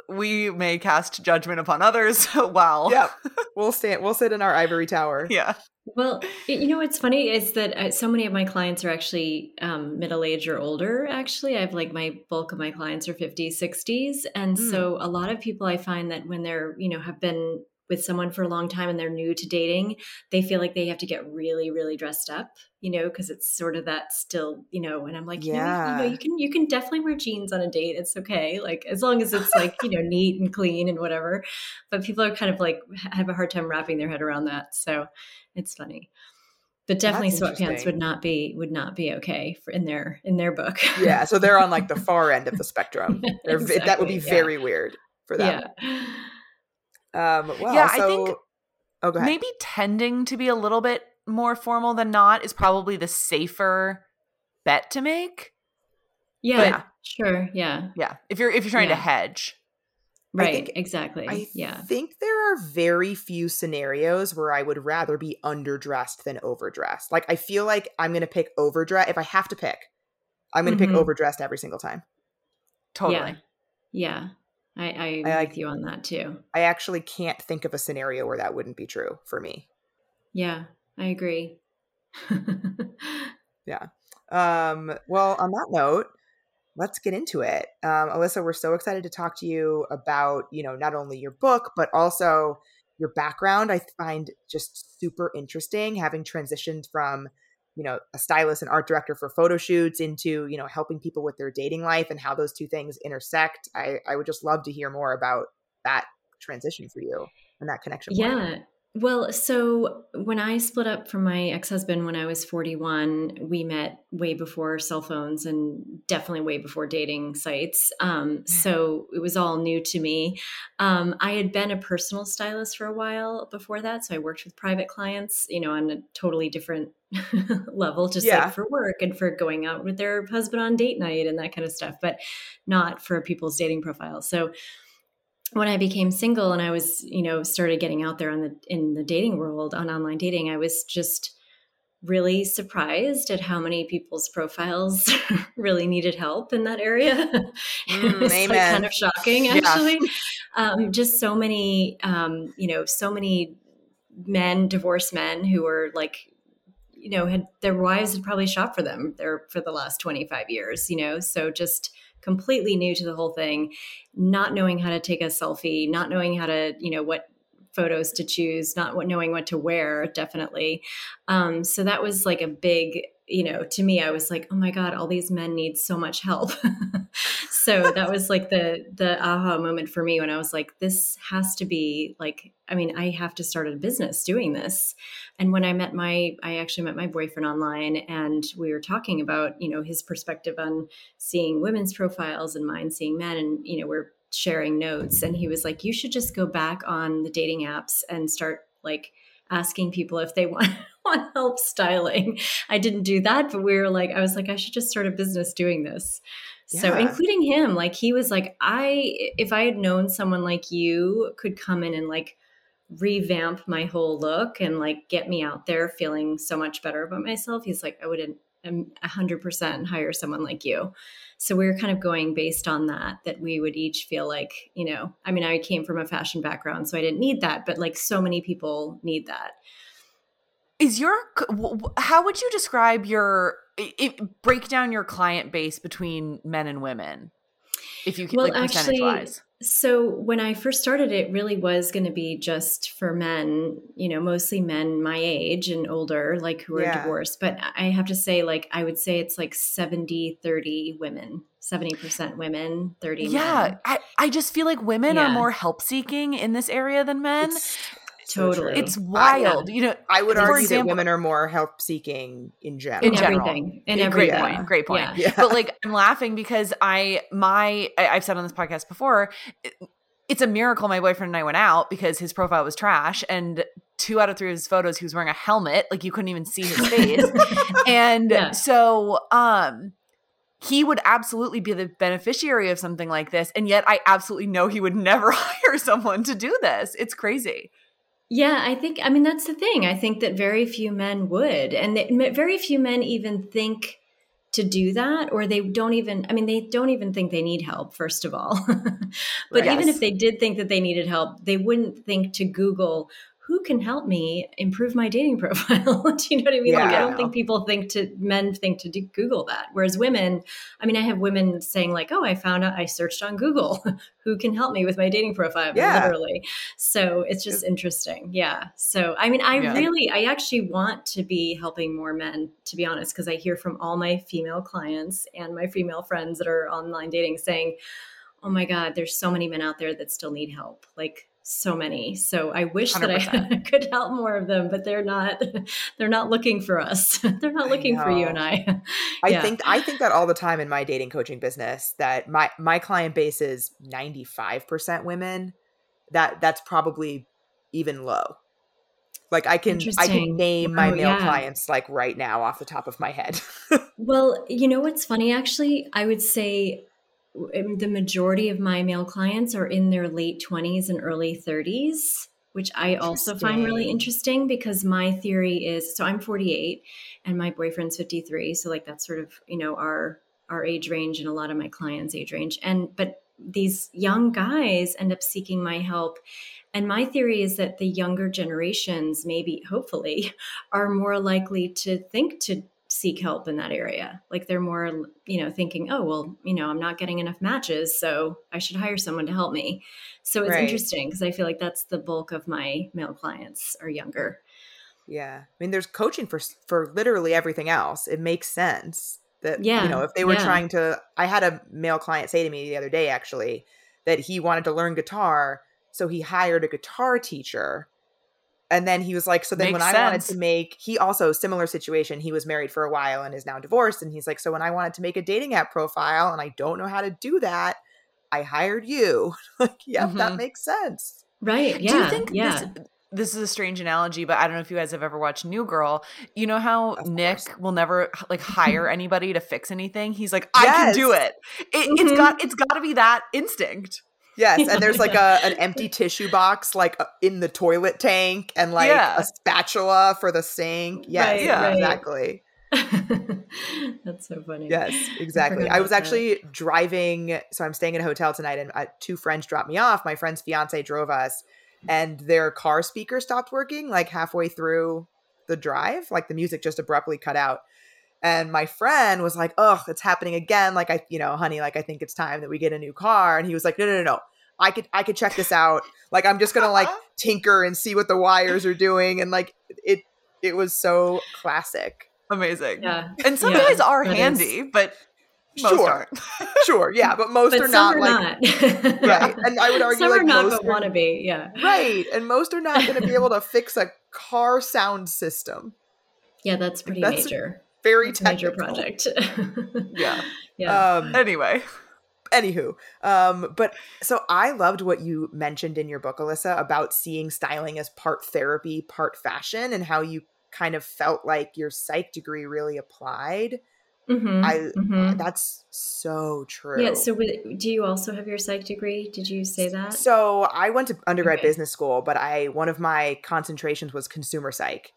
we may cast judgment upon others while Yep. We'll stand. We'll sit in our ivory tower. yeah. Well, you know what's funny is that uh, so many of my clients are actually um, middle age or older. Actually, I have like my bulk of my clients are 50s, 60s, and Mm. so a lot of people I find that when they're you know have been with someone for a long time and they're new to dating, they feel like they have to get really, really dressed up, you know, because it's sort of that still, you know. And I'm like, you know, you Yeah. know, you can you can definitely wear jeans on a date. It's okay, like as long as it's like you know neat and clean and whatever. But people are kind of like have a hard time wrapping their head around that. So it's funny. But definitely That's sweatpants would not be would not be okay for in their in their book. Yeah. So they're on like the far end of the spectrum. They're, That would be Exactly, yeah. very weird for them. yeah. Um. Well. Yeah, I think Oh, go ahead. Maybe tending to be a little bit more formal than not is probably the safer bet to make. Yeah. But- sure. Yeah. Yeah. If you're if you're trying to Yeah. hedge. I Right. think- exactly. I yeah. think there are very few scenarios where I would rather be underdressed than overdressed. Like I feel like I'm going to pick overdress if I have to pick. I'm going to Mhm. pick overdressed every single time. Totally. Yeah. I, I agree I like- with you on that too. I actually can't think of a scenario where that wouldn't be true for me. Yeah. I agree. Yeah. Um, well, on that note, let's get into it. Um, Alyssa, we're so excited to talk to you about, you know, not only your book, but also your background. I find just super interesting having transitioned from, you know, a stylist and art director for photo shoots into, you know, helping people with their dating life and how those two things intersect. I, I would just love to hear more about that transition for you and that connection. point. Well, so when I split up from my ex husband when I was 41, we met way before cell phones and definitely way before dating sites. Um, so it was all new to me. Um, I had been a personal stylist for a while before that. So I worked with private clients, you know, on a totally different level, just Yeah. like for work and for going out with their husband on date night and that kind of stuff, but not for people's dating profiles. So when I became single and I was, you know, started getting out there on the in the dating world on online dating, I was just really surprised at how many people's profiles really needed help in that area. Mm, it was like kind of shocking, Yeah. actually. um, just so many, um, you know, so many men, divorced men who were like, you know, had their wives had probably shopped for them there for the last 25 years, you know, so just completely new to the whole thing, not knowing how to take a selfie, not knowing how to, you know, what photos to choose, not knowing what to wear, definitely. Um, so that was like a big, you know, to me, I was like, oh my God, all these men need so much help. so that was like the the aha moment for me when I was like, this has to be like, I mean, I have to start a business doing this. And when I met my, I actually met my boyfriend online, and we were talking about, you know, his perspective on seeing women's profiles and mine seeing men, and you know, we're sharing notes, and he was like, you should just go back on the dating apps and start like asking people if they want want help styling. I didn't do that, but we were like, I was like, I should just start a business doing this. So including him, like he was like, I if I had known someone like you could come in and like revamp my whole look and like get me out there feeling so much better about myself. He's like, I wouldn't um, a hundred percent hire someone like you. So we were kind of going based on that, that we would each feel like, you know, I mean, I came from a fashion background, so I didn't need that, but like so many people need that. Is your how would you describe your it, break down your client base between men and women? If you can, well, like percentage wise. So when I first started, it really was going to be just for men, you know, mostly men my age and older, like who are yeah. divorced. But I have to say, like, I would say it's like 70, 30 women, 70% women, 30 yeah, I, I just feel like women yeah. are more help seeking in this area than men. It's, totally. it's wild. I, you know, I would argue example, that women are more help seeking in general. In everything. In everything. Great point. Great point. Yeah. Yeah. But like I'm laughing because I my I, I've said on this podcast before, it's a miracle my boyfriend and I went out because his profile was trash and two out of three of his photos he was wearing a helmet, like you couldn't even see his face. and yeah. so um he would absolutely be the beneficiary of something like this and yet i absolutely know he would never hire someone to do this it's crazy yeah, I think, I mean, that's the thing. I think that very few men would. And they, very few men even think to do that, or they don't even, I mean, they don't even think they need help, first of all. but yes. even if they did think that they needed help, they wouldn't think to Google who can help me improve my dating profile? do you know what I mean? Yeah, like, I don't think people think to men think to do, Google that. Whereas women, I mean, I have women saying like, "Oh, I found out I searched on Google who can help me with my dating profile." Yeah. literally. So it's just interesting. Yeah. So I mean, I yeah. really, I actually want to be helping more men, to be honest, because I hear from all my female clients and my female friends that are online dating saying, "Oh my God, there's so many men out there that still need help." Like so many. So I wish 100%. that I could help more of them, but they're not they're not looking for us. they're not looking for you and I. I think I think that all the time in my dating coaching business that my my client base is 95% women. That that's probably even low. Like I can I can name my oh, male yeah. clients like right now off the top of my head. well, you know what's funny actually? I would say the majority of my male clients are in their late 20s and early 30s which i also find really interesting. because my theory is so i'm 48 and my boyfriend's 53 so like that's sort of you know our our age range and a lot of my clients age range. And but these young guys end up seeking my help. And my theory is that the younger generations maybe hopefully are more likely to think to seek help in that area. Like they're more, you know, thinking, oh, well, you know, I'm not getting enough matches, so I should hire someone to help me. So it's right. interesting because I feel like that's the bulk of my male clients are younger. Yeah. I mean, there's coaching for for literally everything else. It makes sense that yeah. you know, if they were yeah. trying to I had a male client say to me the other day actually that he wanted to learn guitar, so he hired a guitar teacher and then he was like, so then Makes when sense. I wanted to make, he also similar situation. He was married for a while and is now divorced. And he's like, so when I wanted to make a dating app profile and I don't know how to do that, I hired you. like, yeah, mm-hmm. that makes sense. Right. Yeah. Do you think yeah. this this is a strange analogy, but I don't know if you guys have ever watched New Girl. You know how of Nick course. will never like hire anybody to fix anything. He's like, I yes. can do it. it mm-hmm. It's got it's got to be that instinct. Yes, and there's like a an empty tissue box like uh, in the toilet tank and like yeah. a spatula for the sink. Yes, right, yeah, exactly. That's so funny. Yes, exactly. I, I was actually that. driving, so I'm staying in a hotel tonight, and uh, two friends dropped me off. My friend's fiance drove us, and their car speaker stopped working like halfway through the drive. Like the music just abruptly cut out. And my friend was like, "Oh, it's happening again. Like I, you know, honey, like I think it's time that we get a new car." And he was like, "No, no, no, no. I could I could check this out. Like I'm just going to like tinker and see what the wires are doing and like it it was so classic. Amazing. Yeah. And some yeah, guys are handy, is. but most sure. aren't. sure, yeah, but most but are not are like not. right. And I would argue some like are not most but want to be, yeah. Right. And most are not going to be able to fix a car sound system. Yeah, that's pretty that's, major very That's major project. yeah. Yeah. Um, anyway. Anywho, um, but so I loved what you mentioned in your book, Alyssa, about seeing styling as part therapy, part fashion, and how you kind of felt like your psych degree really applied Mhm, I mhm. that's so true. Yeah. So, with, do you also have your psych degree? Did you say that? So I went to undergrad Okay. business school, but I one of my concentrations was consumer psych.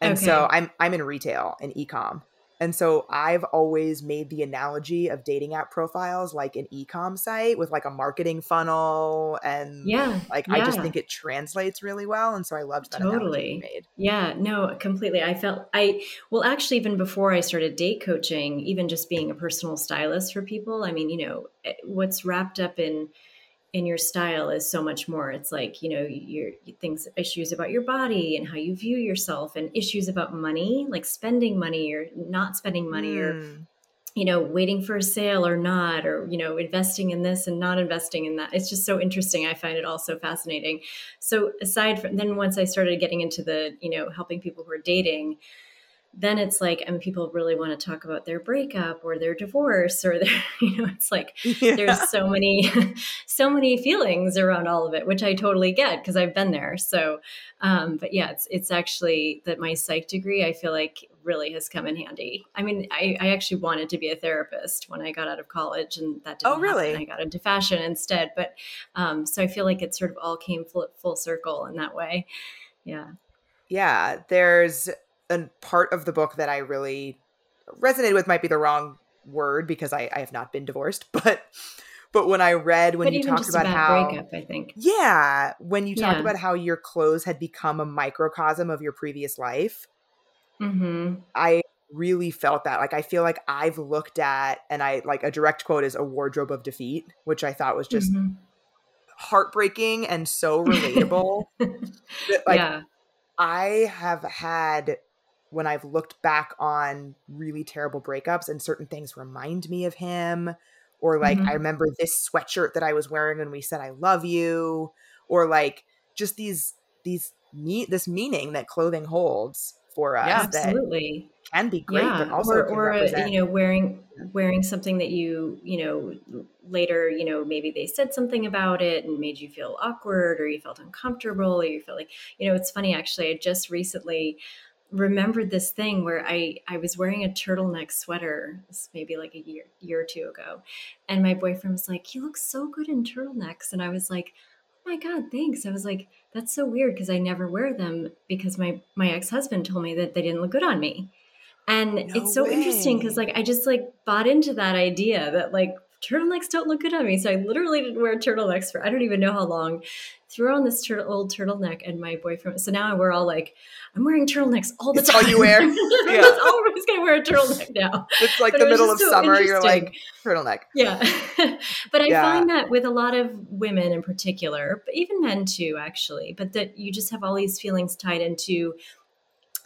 And so I'm I'm in retail and ecom. And so I've always made the analogy of dating app profiles like an ecom site with like a marketing funnel and Yeah. like I just think it translates really well and so I loved that analogy Totally. you made. Yeah, no, completely. I felt I well actually even before I started date coaching, even just being a personal stylist for people, I mean, you know, eh, what's wrapped up in in your style is so much more. It's like, you know, your things issues about your body and how you view yourself and issues about money, like spending money or not spending money or Mm. you know, waiting for a sale or not, or, you know, investing in this and not investing in that. It's just so interesting. I find it all so fascinating. So, aside from then, once I started getting into the, you know, helping people who are dating, then it's like, I mean, people really want to talk about their breakup or their divorce or their, you know, it's like, Yeah. there's so many so many feelings around all of it which i totally get because i've been there so um but yeah it's it's actually that my psych degree i feel like really has come in handy i mean i i actually wanted to be a therapist when i got out of college and that didn't Oh, really? happen. i got into fashion instead but um so i feel like it sort of all came full, full circle in that way yeah Yeah, there's a part of the book that I really resonated with might be the wrong word because I, I have not been divorced, but but when I read when but you talked just about how breakup i think Yeah, when you talked Yeah. about how your clothes had become a microcosm of your previous life, hmm I really felt that. Like I feel like I've looked at and I like a direct quote is a wardrobe of defeat, which I thought was just Mhm. heartbreaking and so relatable. like yeah I have had when I've looked back on really terrible breakups and certain things remind me of him or like Mhm. I remember this sweatshirt that I was wearing when we said I love you or like just these these me this meaning that clothing holds for us Yeah. absolutely can be great but also or, or uh, represent you know wearing wearing something that you you know later you know maybe they said something about it and made you feel awkward or you felt uncomfortable or you felt like you know it's funny actually i just recently remembered this thing where i i was wearing a turtleneck sweater this maybe like a year year or two ago. And my boyfriend was like you look so good in turtlenecks. And i was like oh my god thanks. I was like that's so weird because i never wear them because my my ex-husband told me that they didn't look good on me. And No it's so interesting because like I just like bought into that idea that like turtlenecks don't look good on me. So I literally didn't wear turtlenecks for I don't even know how long. Threw on this turtle, old turtleneck and my boyfriend. So now we're all like, I'm wearing turtlenecks all the It's all time. you wear? Yeah. That's all everybody's gonna wear a turtleneck now. it's like But the middle of so summer you're like turtleneck Yeah. but I Yeah. find that with a lot of women in particular, but even men too, actually, but that you just have all these feelings tied into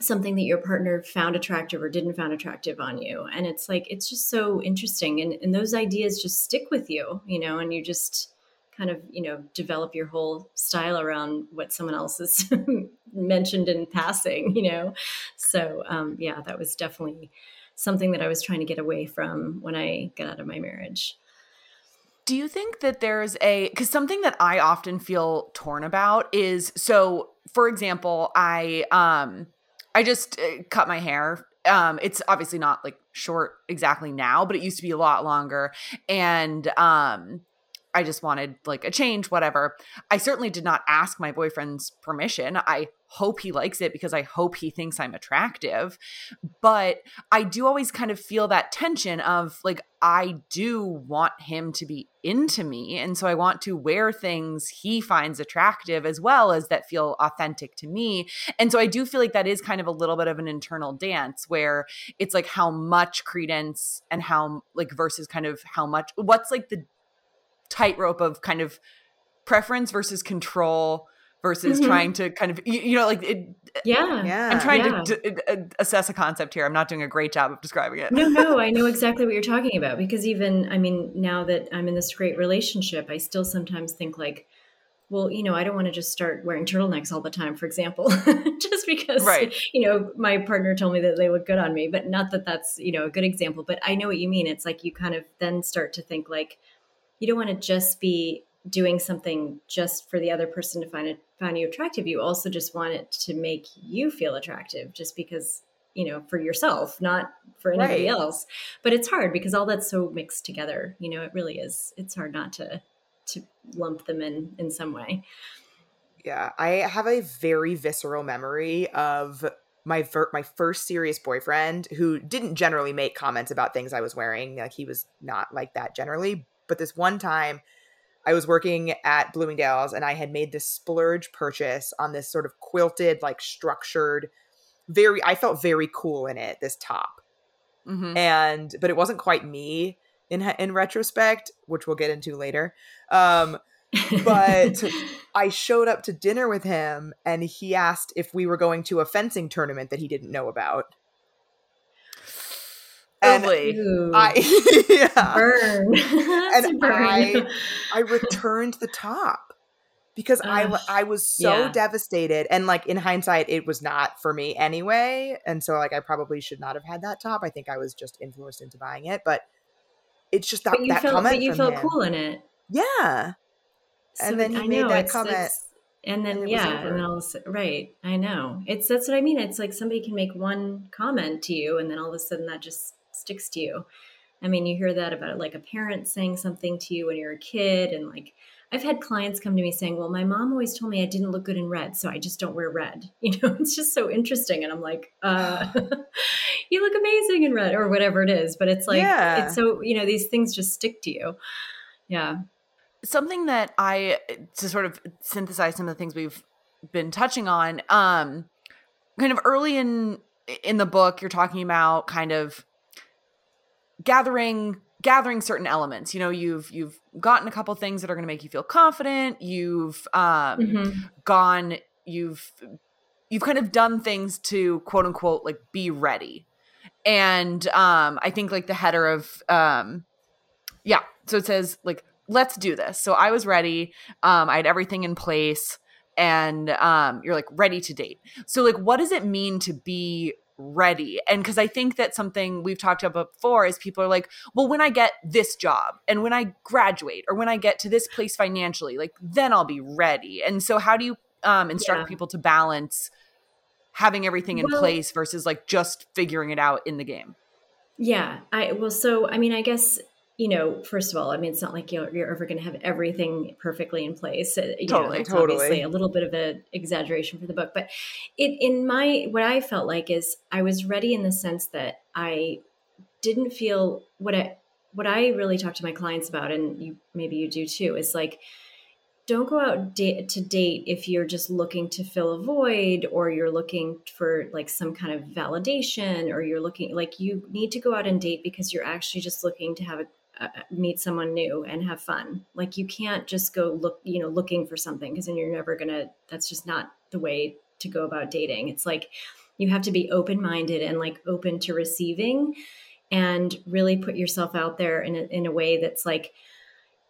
something that your partner found attractive or didn't found attractive on you. And it's like, it's just so interesting. And, and those ideas just stick with you, you know, and you just kind of, you know, develop your whole style around what someone else has mentioned in passing, you know? So, um, yeah, that was definitely something that I was trying to get away from when I got out of my marriage. Do you think that there's a because something that I often feel torn about is so for example, I um I just uh, cut my hair. Um it's obviously not like short exactly now, but it used to be a lot longer and um I just wanted like a change whatever. I certainly did not ask my boyfriend's permission. I hope he likes it because I hope he thinks I'm attractive. But I do always kind of feel that tension of like, I do want him to be into me. And so I want to wear things he finds attractive as well as that feel authentic to me. And so I do feel like that is kind of a little bit of an internal dance where it's like how much credence and how, like, versus kind of how much, what's like the tightrope of kind of preference versus control versus Mhm. trying to kind of, you, you know, like it, Yeah. yeah I'm trying Yeah. to d- uh, assess a concept here. I'm not doing a great job of describing it. No, no, I know exactly what you're talking about because even, I mean, now that I'm in this great relationship, I still sometimes think like, well, you know, I don't want to just start wearing turtlenecks all the time, for example, just because, Right. you know, my partner told me that they look good on me, but not that that's, you know, a good example, but I know what you mean. It's like you kind of then start to think like, you don't want to just be doing something just for the other person to find it find you attractive. You also just want it to make you feel attractive just because you know for yourself not for anybody Right. else but it's hard because all that's so mixed together you know it really is it's hard not to to lump them in in some way Yeah, I have a very visceral memory of my ver- my first serious boyfriend who didn't generally make comments about things I was wearing. Like he was not like that generally, but this one time I was working at Bloomingdale's and I had made this splurge purchase on this sort of quilted like structured very I felt very cool in it, this top. Mhm. And but it wasn't quite me in in retrospect, which we'll get into later. Um But- I showed up to dinner with him and he asked if we were going to a fencing tournament that he didn't know about. And Ooh, I yeah, burn And burn. I- I returned the top because I I was so yeah. devastated and like in hindsight it was not for me anyway and so like I probably should not have had that top. I think I was just influenced into buying it, but it's just that but you that felt comment but you felt him. cool in it Yeah. And then he I made that it's- comment, it's- and then and yeah, and then all of right. I know. It's that's what I mean. It's like somebody can make one comment to you, and then all of a sudden that just sticks to you. I mean, you hear that about like a parent saying something to you when you're a kid, and like I've had clients come to me saying, "Well, my mom always told me I didn't look good in red, so I just don't wear red." You know, it's just so interesting, and I'm like, uh, "You look amazing in red," or whatever it is. But it's like Yeah. it's so you know these things just stick to you. Yeah. something that I to sort of synthesize some of the things we've been touching on. Um, kind of early in in the book, you're talking about kind of gathering gathering certain elements. You know, you've you've gotten a couple things that are going to make you feel confident. You've um, Mhm. gone. You've you've kind of done things to quote unquote like be ready. And um, I think like the header of um, yeah. So it says like let's do this. So I was ready. Um, I had everything in place, and um, you're like ready to date. So like, what does it mean to be ready? And because I think that something we've talked about before is people are like, well, when I get this job, and when I graduate, or when I get to this place financially, like then I'll be ready. And so, how do you um, instruct Yeah. people to balance? having everything in Well- place versus like just figuring it out in the game Yeah, I well, so I mean, I guess you know, first of all, I mean, it's not like you're, you're ever going to have everything perfectly in place. Uh, You Totally, that's totally. Obviously, a little bit of an exaggeration for the book, but it in my what I felt like is I was ready in the sense that I didn't feel what I what I really talk to my clients about, and you maybe you do too, is like don't go out da- to date if you're just looking to fill a void or you're looking for like some kind of validation or you're looking like you need to go out and date because you're actually just looking to have a uh, meet someone new and have fun. Like you can't just go look you know looking for something because then you're never gonna that's just not the way to go about dating. It's like you have to be open-minded and like open to receiving and really put yourself out there in a, in a way that's like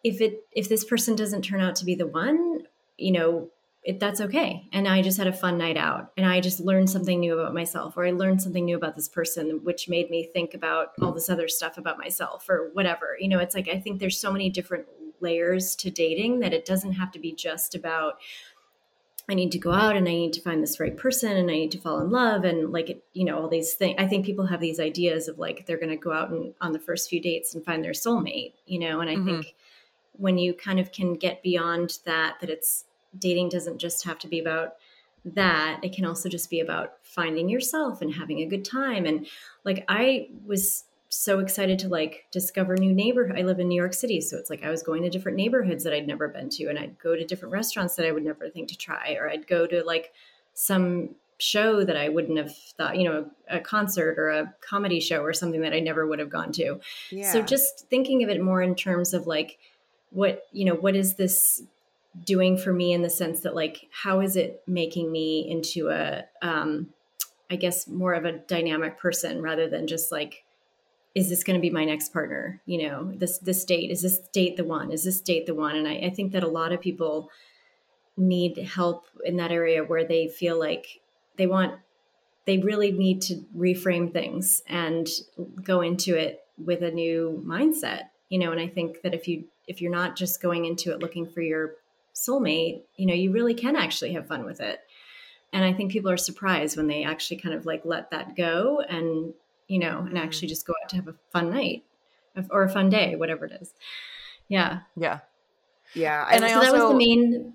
if it if this person doesn't turn out to be the one you know it, that's okay and i just had a fun night out and i just learned something new about myself or i learned something new about this person which made me think about all this other stuff about myself or whatever you know it's like i think there's so many different layers to dating that it doesn't have to be just about I need to go out and I need to find this right person and I need to fall in love and like it, you know all these things. I think people have these ideas of like they're going to go out and on the first few dates and find their soulmate, you know. And I Mhm. think when you kind of can get beyond that, that it's dating doesn't just have to be about that. It can also just be about finding yourself and having a good time. And like I was so excited to like discover new neighborhood. I live in New York City, so it's like I was going to different neighborhoods that I'd never been to, and I'd go to different restaurants that I would never think to try, or I'd go to like some show that I wouldn't have thought, you know, a concert or a comedy show or something that I never would have gone to. Yeah. So just thinking of it more in terms of like what, you know, what is this doing for me in the sense that like how is it making me into a um I guess more of a dynamic person rather than just like is this going to be my next partner? You know, this this date is this date the one? Is this date the one? And I, I think that a lot of people need help in that area where they feel like they want they really need to reframe things and go into it with a new mindset you know and i think that if you if you're not just going into it looking for your soulmate you know you really can actually have fun with it and I think people are surprised when they actually kind of like let that go and you know and mm-hmm. actually just go out to have a fun night or a fun day, whatever it is. Yeah, Yeah. Yeah, And I, I so that was the main.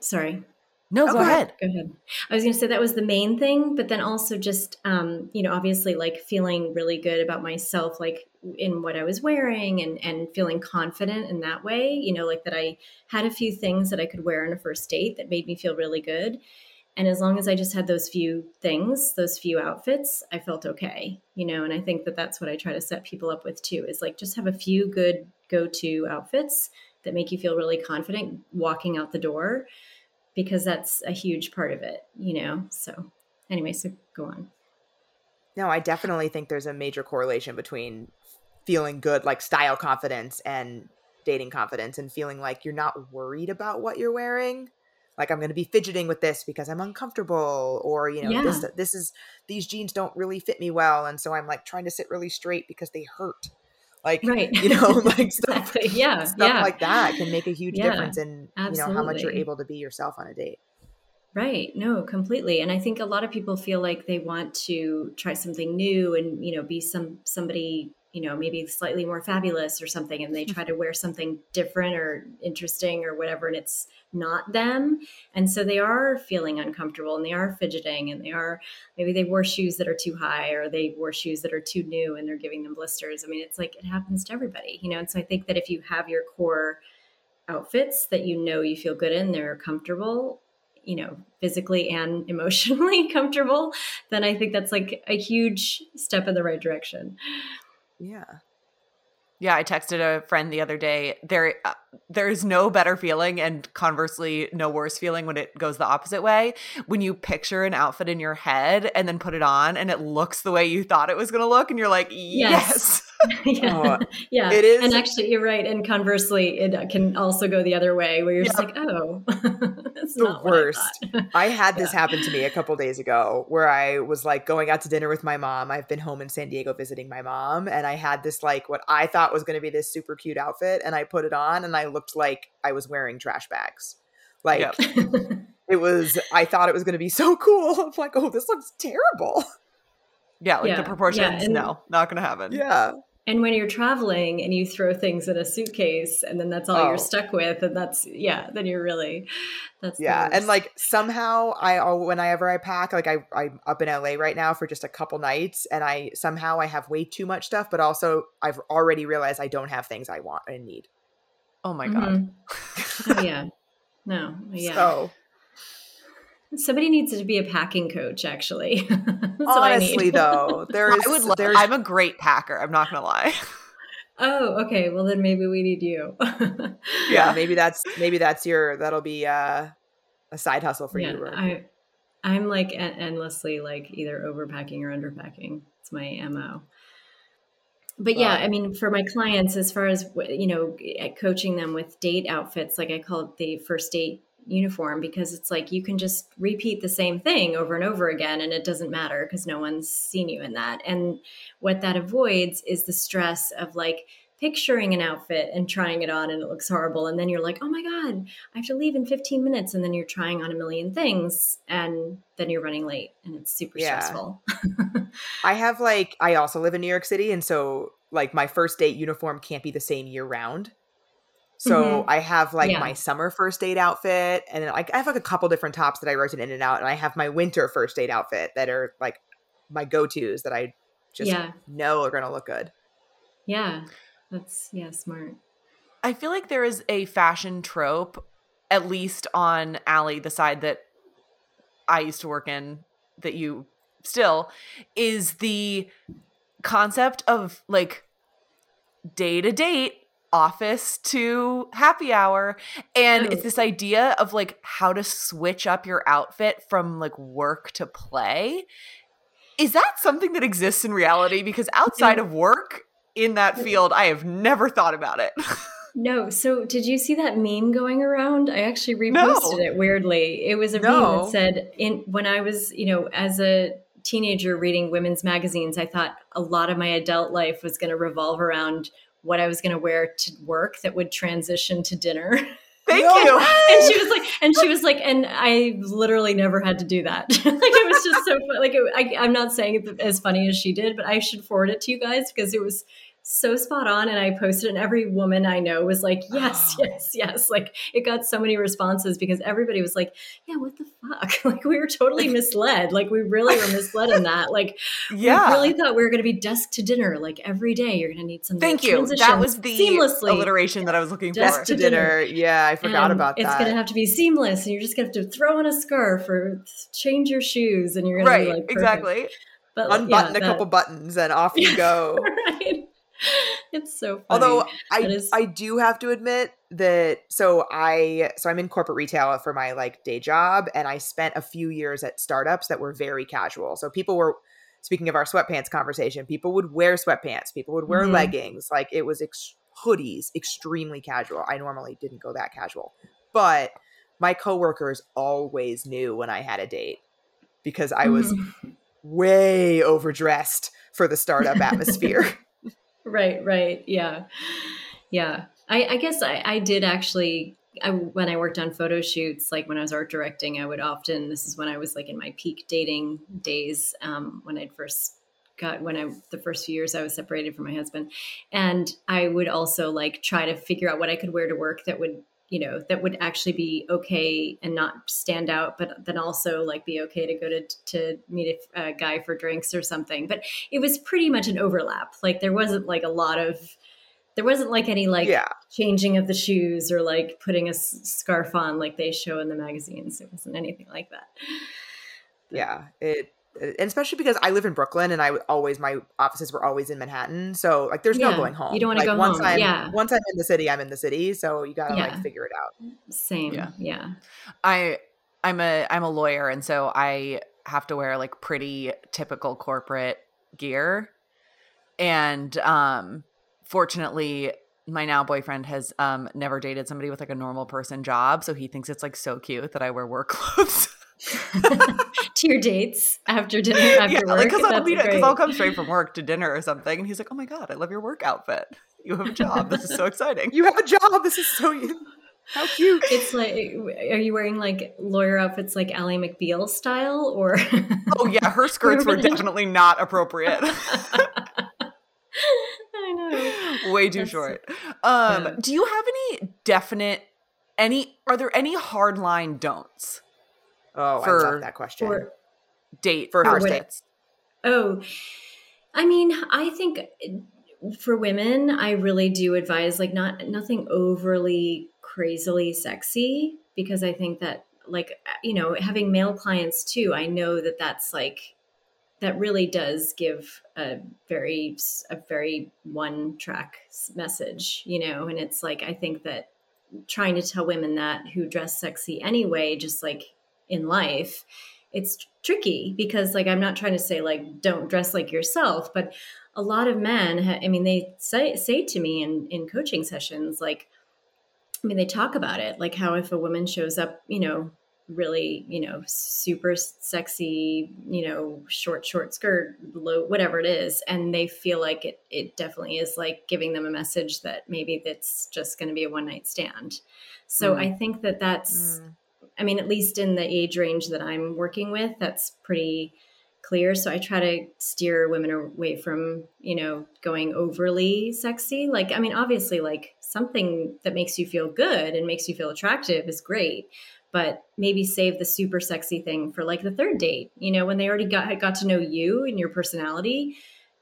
Sorry. No, Oh, go go ahead. ahead. Go ahead. I was going to say that was the main thing, but then also just, um, you know, obviously like feeling really good about myself, like in what I was wearing and, and feeling confident in that way, you know, like that I had a few things that I could wear on a first date that made me feel really good. And as long as I just had those few things, those few outfits, I felt okay, you know, and I think that that's what I try to set people up with too is like just have a few good go to outfits that make you feel really confident walking out the door because that's a huge part of it, you know? So, anyway, so go on. no, I definitely think there's a major correlation between feeling good, like style confidence, and dating confidence, and feeling like you're not worried about what you're wearing. Like I'm going to be fidgeting with this because I'm uncomfortable, or you know, this this is these jeans don't really fit me well, and so I'm like trying to sit really straight because they hurt. Like Right. you know, like stuff, exactly. Yeah. stuff yeah. like that can make a huge Yeah, difference in you know how much you're able to be yourself on a date. Right. No, completely. And I think a lot of people feel like they want to try something new and, you know, be some somebody, you know, maybe slightly more fabulous or something and they mm-hmm. try to wear something different or interesting or whatever and it's not them. And so they are feeling uncomfortable and they are fidgeting and they are maybe they wore shoes that are too high or they wore shoes that are too new and they're giving them blisters. I mean, it's like it happens to everybody, you know. And so I think that if you have your core outfits that you know you feel good in, they're comfortable, you know, physically and emotionally comfortable, then I think that's like a huge step in the right direction. Yeah. Yeah, I texted a friend the other day. There, uh, there is no better feeling, and conversely, no worse feeling when it goes the opposite way. When you picture an outfit in your head and then put it on, and it looks the way you thought it was going to look, and you're like, yes. yeah. Oh, yeah. it is- And actually, you're right. And conversely, it uh, can also go the other way where you're just like, oh, it's The not what I worst. I had this happen to me a couple days ago where I was like going out to dinner with my mom. I've been home in San Diego visiting my mom, and I had this like what I thought was going to be this super cute outfit, and I put it on, and I looked like I was wearing trash bags. Like Yep. it was, I thought it was going to be so cool. I'm like, oh, this looks terrible. Yeah, like Yeah, the proportions, yeah, and- no, not going to happen. Yeah, And when you're traveling and you throw things in a suitcase and then that's all Oh. you're stuck with, and that's, yeah, then you're really, that's, yeah, and like somehow I, whenever I pack, like I, I'm up in LA right now for just a couple nights, and I somehow I have way too much stuff, but also I've already realized I don't have things I want and need. Oh my god. Mhm. oh, yeah. No, yeah. So Somebody needs to be a packing coach, actually. That's I honestly, need. though, there is I would love. there's I'm a great packer. I'm not going to lie. Oh, okay. Well, then maybe we need you. yeah, Yeah. maybe that's maybe that's your that'll be uh, a side hustle for yeah, you. Rory. I, I'm like en- endlessly like either overpacking or underpacking. It's my mo. But yeah, I mean, for my clients, as far as you know, coaching them with date outfits, like I call it the first date uniform, because it's like you can just repeat the same thing over and over again, and it doesn't matter because no one's seen you in that. And what that avoids is the stress of like picturing an outfit and trying it on and it looks horrible and then you're like oh my god i have to leave in 15 minutes and then you're trying on a million things and then you're running late and it's super Yeah. stressful I have like I also live in New York City, and so like my first date uniform can't be the same year round. So Mhm. I have like Yeah. my summer first date outfit, and then like I have like a couple different tops that I rotate in and out, and I have my winter first date outfit that are like my go tos that I just Yeah. know are gonna look good. yeah that's yeah smart I feel like there is a fashion trope, at least on Allie, the side that I used to work in, that you still, is the concept of like day to date, office to happy hour. And Oh. it's this idea of like how to switch up your outfit from like work to play. Is that something that exists in reality? Because outside of work, in that field, I have never thought about it. no so did you see that meme going around i actually reposted No. it weirdly it was a meme that said in when i was you know as a teenager reading women's magazines i thought a lot of my adult life was going to revolve around what i was going to wear to work that would transition to dinner Thank No you. and she was like, and she was like, and I literally never had to do that. like it was just so fun. Like it, I, I'm not saying it as funny as she did, but I should forward it to you guys because it was so spot on. And I posted, it and every woman I know was like, yes, yes, yes. Like it got so many responses because everybody was like, yeah, what the fuck? Like we were totally misled. Like we really were misled in that. Like Yeah. we really thought we were going to be desk to dinner. Like every day you're going to need something. Thank you. That was the seamlessly. alliteration that I was looking Just for. to to dinner. dinner. Yeah, I forgot And about that it's going to have to be seamless, and you're just going to have to throw on a scarf or change your shoes, and you're going Right, to be like perfect. exactly. But Unbutton yeah, a couple buttons and off you go. It's so funny. Although I is- I do have to admit that so I so I'm in corporate retail for my like day job and I spent a few years at startups that were very casual. So people were speaking of our sweatpants conversation, people would wear sweatpants, people would wear Mhm. leggings, like it was ex- hoodies, extremely casual. I normally didn't go that casual. But my coworkers always knew when I had a date because I was Mhm. way overdressed for the startup atmosphere. right, right, yeah, yeah. I, I guess I, I did actually. I, when I worked on photo shoots, like when I was art directing, I would often. This is when I was like in my peak dating days. Um, when I'd first got when I the first few years I was separated from my husband, and I would also like try to figure out what I could wear to work that would you know that would actually be okay and not stand out but then also like be okay to go to to meet a, a guy for drinks or something. But it was pretty much an overlap. Like there wasn't like a lot of there wasn't like any like yeah. changing of the shoes or like putting a s- scarf on like they show in the magazines. It wasn't anything like that. Yeah it and especially because i live in brooklyn and i always my offices were always in manhattan so like there's no going home you don't wanna like, go once home, i'm yeah. once i'm in the city i'm in the city so you gotta Yeah. like figure it out same Yeah. yeah I I'm a I'm a lawyer and so I have to wear like pretty typical corporate gear. And um fortunately my now boyfriend has um never dated somebody with like a normal person job, so he thinks it's like so cute that I wear work clothes. to your dates after dinner after yeah, work because I'll, that's meet 'cause. I'll come straight from work to dinner or something, and he's like, "Oh my god, I love your work outfit. You have a job. This is so exciting." you have a job this is so how cute It's like, are you wearing like lawyer outfits like Ally McBeal style or? oh yeah, her skirts were definitely not appropriate. I know. way too That's- short. Um, yeah. do you have any definite any are there any hard line don'ts oh i love that question Or, date For first dates? oh, I mean, I think for women, I really do advise like not nothing overly crazily sexy because I think that like you know having male clients too, I know that that's like that really does give a very a very one track message, you know, and it's like I think that trying to tell women that who dress sexy anyway, just like in life, it's tricky because like I'm not trying to say like don't dress like yourself, but a lot of men, ha- I mean, they say say to me in in coaching sessions like. I mean, they talk about it, like how if a woman shows up, you know, really, you know, super sexy, you know, short, short skirt, low, whatever it is, and they feel like it, it definitely is like giving them a message that maybe that's just going to be a one night stand. So Mm. I think that that's, Mm. I mean, at least in the age range that I'm working with, that's pretty clear. So I try to steer women away from, you know, going overly sexy. Like, I mean, obviously, like something that makes you feel good and makes you feel attractive is great. But maybe save the super sexy thing for like the third date, you know, when they already got got to know you and your personality,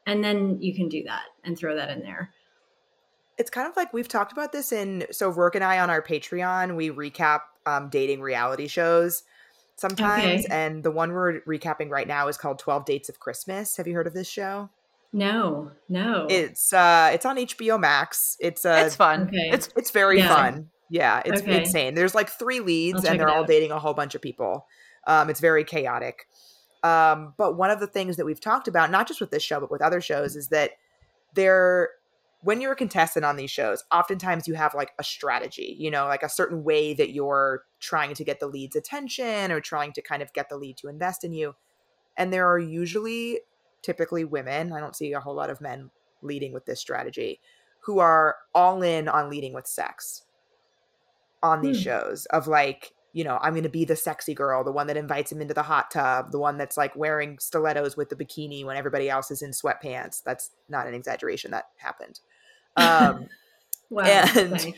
and then you can do that and throw that in there. it's kind of like we've talked about this in so Roark and I on our Patreon, we recap um, dating reality shows sometimes. Okay. And the one we're recapping right now is called 12 Dates of Christmas. Have you heard of this show? No, no. It's uh it's on HBO Max. It's uh it's fun. okay. It's it's very Yeah. fun. Yeah, it's Okay. insane. There's like three leads and they're all out. dating a whole bunch of people. Um, it's very chaotic. Um, but one of the things that we've talked about, not just with this show, but with other shows, is that there when you're a contestant on these shows, oftentimes you have like a strategy, you know, like a certain way that you're trying to get the lead's attention or trying to kind of get the lead to invest in you. And there are usually typically women, I don't see a whole lot of men leading with this strategy, who are all in on leading with sex. on these Hmm. shows of like you know i'm going to be the sexy girl the one that invites him into the hot tub the one that's like wearing stilettos with the bikini when everybody else is in sweatpants that's not an exaggeration that happened um Wow. And- okay.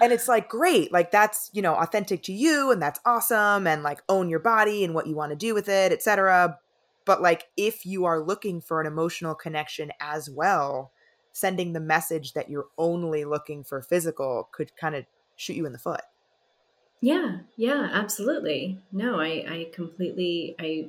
and it's like great like that's you know authentic to you and that's awesome and like own your body and what you want to do with it etc but like if you are looking for an emotional connection as well sending the message that you're only looking for physical could kind of shoot you in the foot Yeah, yeah, absolutely. No, I, I completely, I,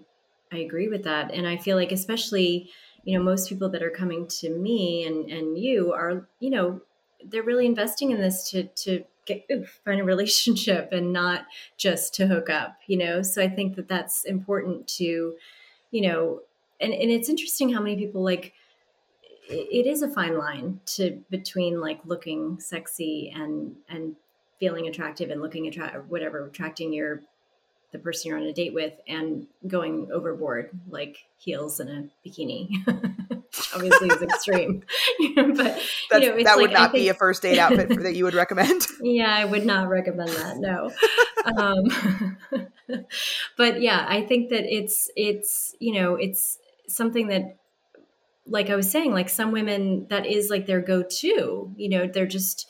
I agree with that, and I feel like, especially, you know, most people that are coming to me and and you are, you know, they're really investing in this to to get find a relationship and not just to hook up, you know. So I think that that's important to, you know, and and it's interesting how many people like. It it is a fine line to between like looking sexy and and feeling attractive and looking attract whatever attracting your the person you're on a date with and going overboard like heels and a bikini. Obviously is extreme. But That's, you know that would like, not be a first date outfit for, that you would recommend. Yeah i would not recommend that no. Um, but yeah i think that it's it's you know it's something that like i was saying like some women that is like their go-to you know they're just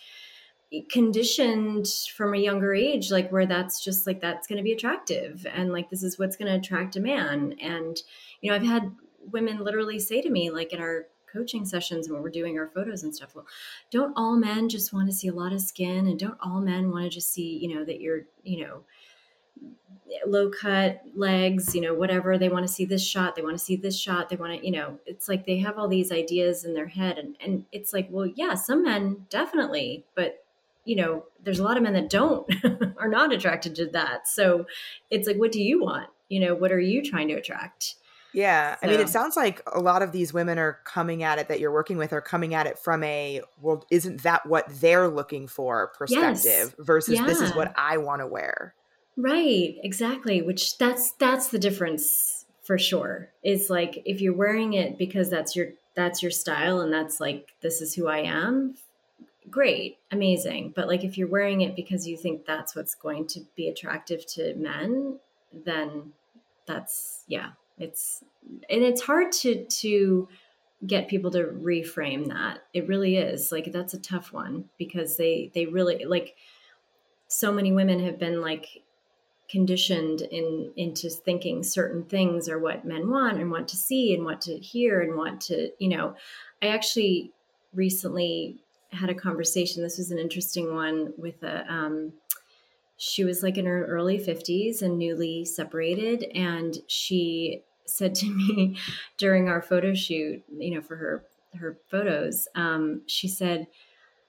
conditioned from a younger age like where that's just like that's going to be attractive and like this is what's going to attract a man. And you know i've had women literally say to me like in our coaching sessions when we're doing our photos and stuff well don't all men just want to see a lot of skin and don't all men want to just see you know that you're you know low cut legs you know whatever. They want to see this shot they want to see this shot they want to you know it's like they have all these ideas in their head and and it's like well yeah some men definitely but you know there's a lot of men that don't are not attracted to that so it's like what do you want you know what are you trying to attract Yeah. I mean, it sounds like a lot of these women are coming at it that you're working with are coming at it from a, well, isn't that what they're looking for perspective versus this is what I want to wear. Right, exactly. Which that's that's the difference for sure. It's like if you're wearing it because that's your that's your style and that's like this is who I am, great, amazing. But like if you're wearing it because you think that's what's going to be attractive to men, then that's yeah, it's and it's hard to to get people to reframe that. It really is. Like that's a tough one because they they really like so many women have been like conditioned in into thinking certain things are what men want and want to see and want to hear and want to you know i actually recently had a conversation this was an interesting one with a um, she was like in her early 50s and newly separated and she said to me during our photo shoot you know for her her photos um, she said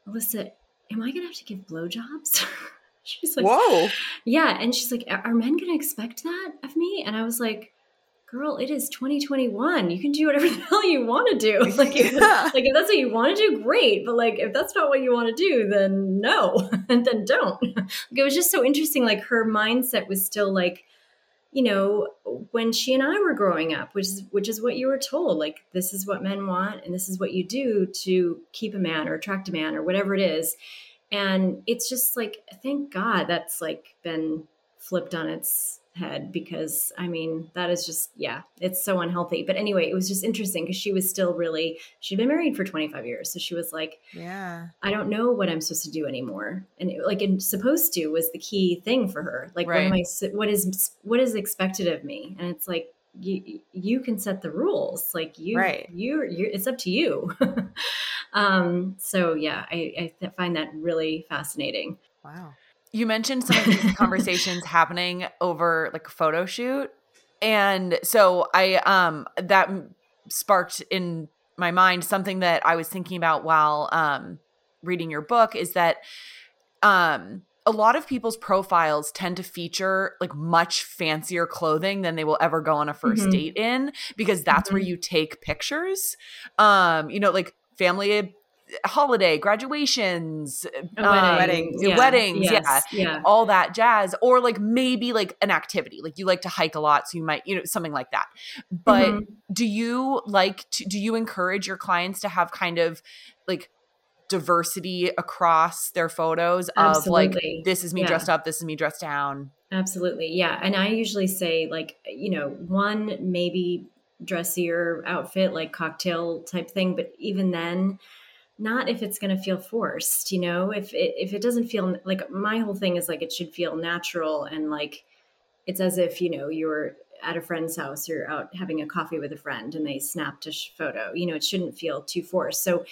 alyssa am i gonna have to give blowjobs she's like Whoa. yeah, and she's like, "Are are men going to expect that of me?" And I was like, "Girl, it is 2021. You can do whatever the hell you want to do. Like, if, Yeah. like if that's what you want to do, great. But like, if that's not what you want to do, then no, and then don't." Like, it was just so interesting. Like her mindset was still like, you know, when she and I were growing up, which is which is what you were told. Like, this is what men want, and this is what you do to keep a man or attract a man or whatever it is and it's just like thank god that's like been flipped on its head because i mean that is just yeah it's so unhealthy. But anyway it was just interesting because she was still really she'd been married for 25 years. So she was like Yeah. i don't know what i'm supposed to do anymore. And it, like and supposed to was the key thing for her. Like what am I, i s- what what is expected of me? And it's like you you can set the rules. Like you Right. you're, you're it's up to you. Um so yeah i i find that really fascinating. Wow. You mentioned some of these conversations happening over like a photo shoot. And so I um that sparked in my mind something that I was thinking about while um reading your book is that um a lot of people's profiles tend to feature like much fancier clothing than they will ever go on a 1st Mhm. date in because that's where Mhm. you take pictures. Um you know like family holiday graduations um, weddings, yeah, weddings yeah yes, yeah all that jazz or like maybe like an activity like you like to hike a lot so you might you know something like that but Mhm. do you like to do you encourage your clients to have kind of like diversity across their photos of like this is me Yeah. dressed up, this is me dressed down. Absolutely. Yeah. And I usually say, like, you know, one maybe dressier outfit, like cocktail type thing. But even then, not if it's going to feel forced, you know, if it, if it doesn't feel like my whole thing is like it should feel natural and like it's as if, you know, you're at a friend's house, or out having a coffee with a friend and they snapped a photo, you know, it shouldn't feel too forced. So,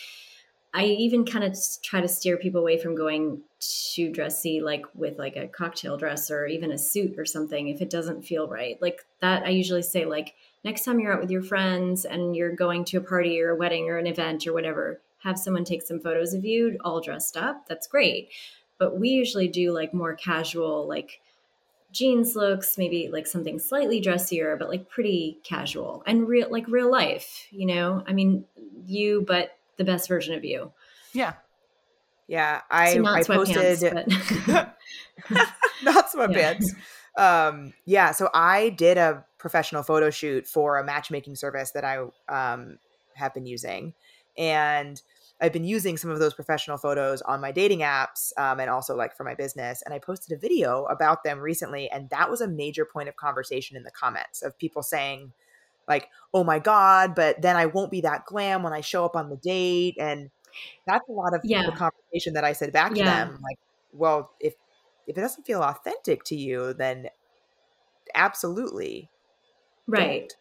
I even kind of try to steer people away from going too dressy, like with like a cocktail dress or even a suit or something, if it doesn't feel right. Like that, I usually say, like, next time you're out with your friends and you're going to a party or a wedding or an event or whatever, have someone take some photos of you all dressed up. That's great. But we usually do like more casual, like jeans looks, maybe like something slightly dressier, but like pretty casual and real, like real life, you know? I mean, you, but the best version of you. Yeah. Yeah, I so not I sweatpants, posted but not sweatpants. Um, yeah, so I did a professional photo shoot for a matchmaking service that I um, have been using, and I've been using some of those professional photos on my dating apps um, and also like for my business. And I posted a video about them recently, and that was a major point of conversation in the comments of people saying, like, "Oh my god!" But then I won't be that glam when I show up on the date, and that's a lot of Yeah. the conversation that I said back to them, like, "Well, if if it doesn't feel authentic to you, then absolutely right. don't.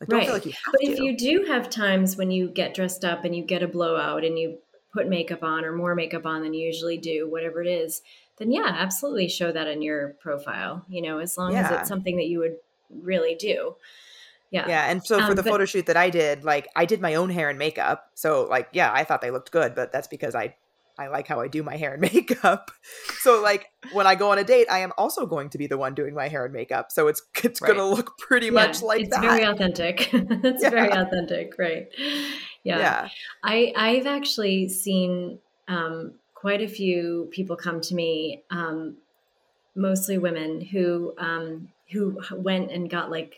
Like, don't Right. feel like you have But to. if you do have times when you get dressed up and you get a blowout and you put makeup on or more makeup on than you usually do, whatever it is, then yeah, absolutely show that in your profile, you know, as long as it's something that you would really do. Yeah. yeah, and so for Um, the but- photo shoot that I did, like I did my own hair and makeup. So like, yeah, I thought they looked good, but that's because I I like how I do my hair and makeup. So like when I go on a date, I am also going to be the one doing my hair and makeup. So it's it's Right. going to look pretty Yeah, much like that. it's that. very authentic. That's very authentic, right? Yeah. yeah. I I've actually seen um, quite a few people come to me, um, mostly women who um, who went and got like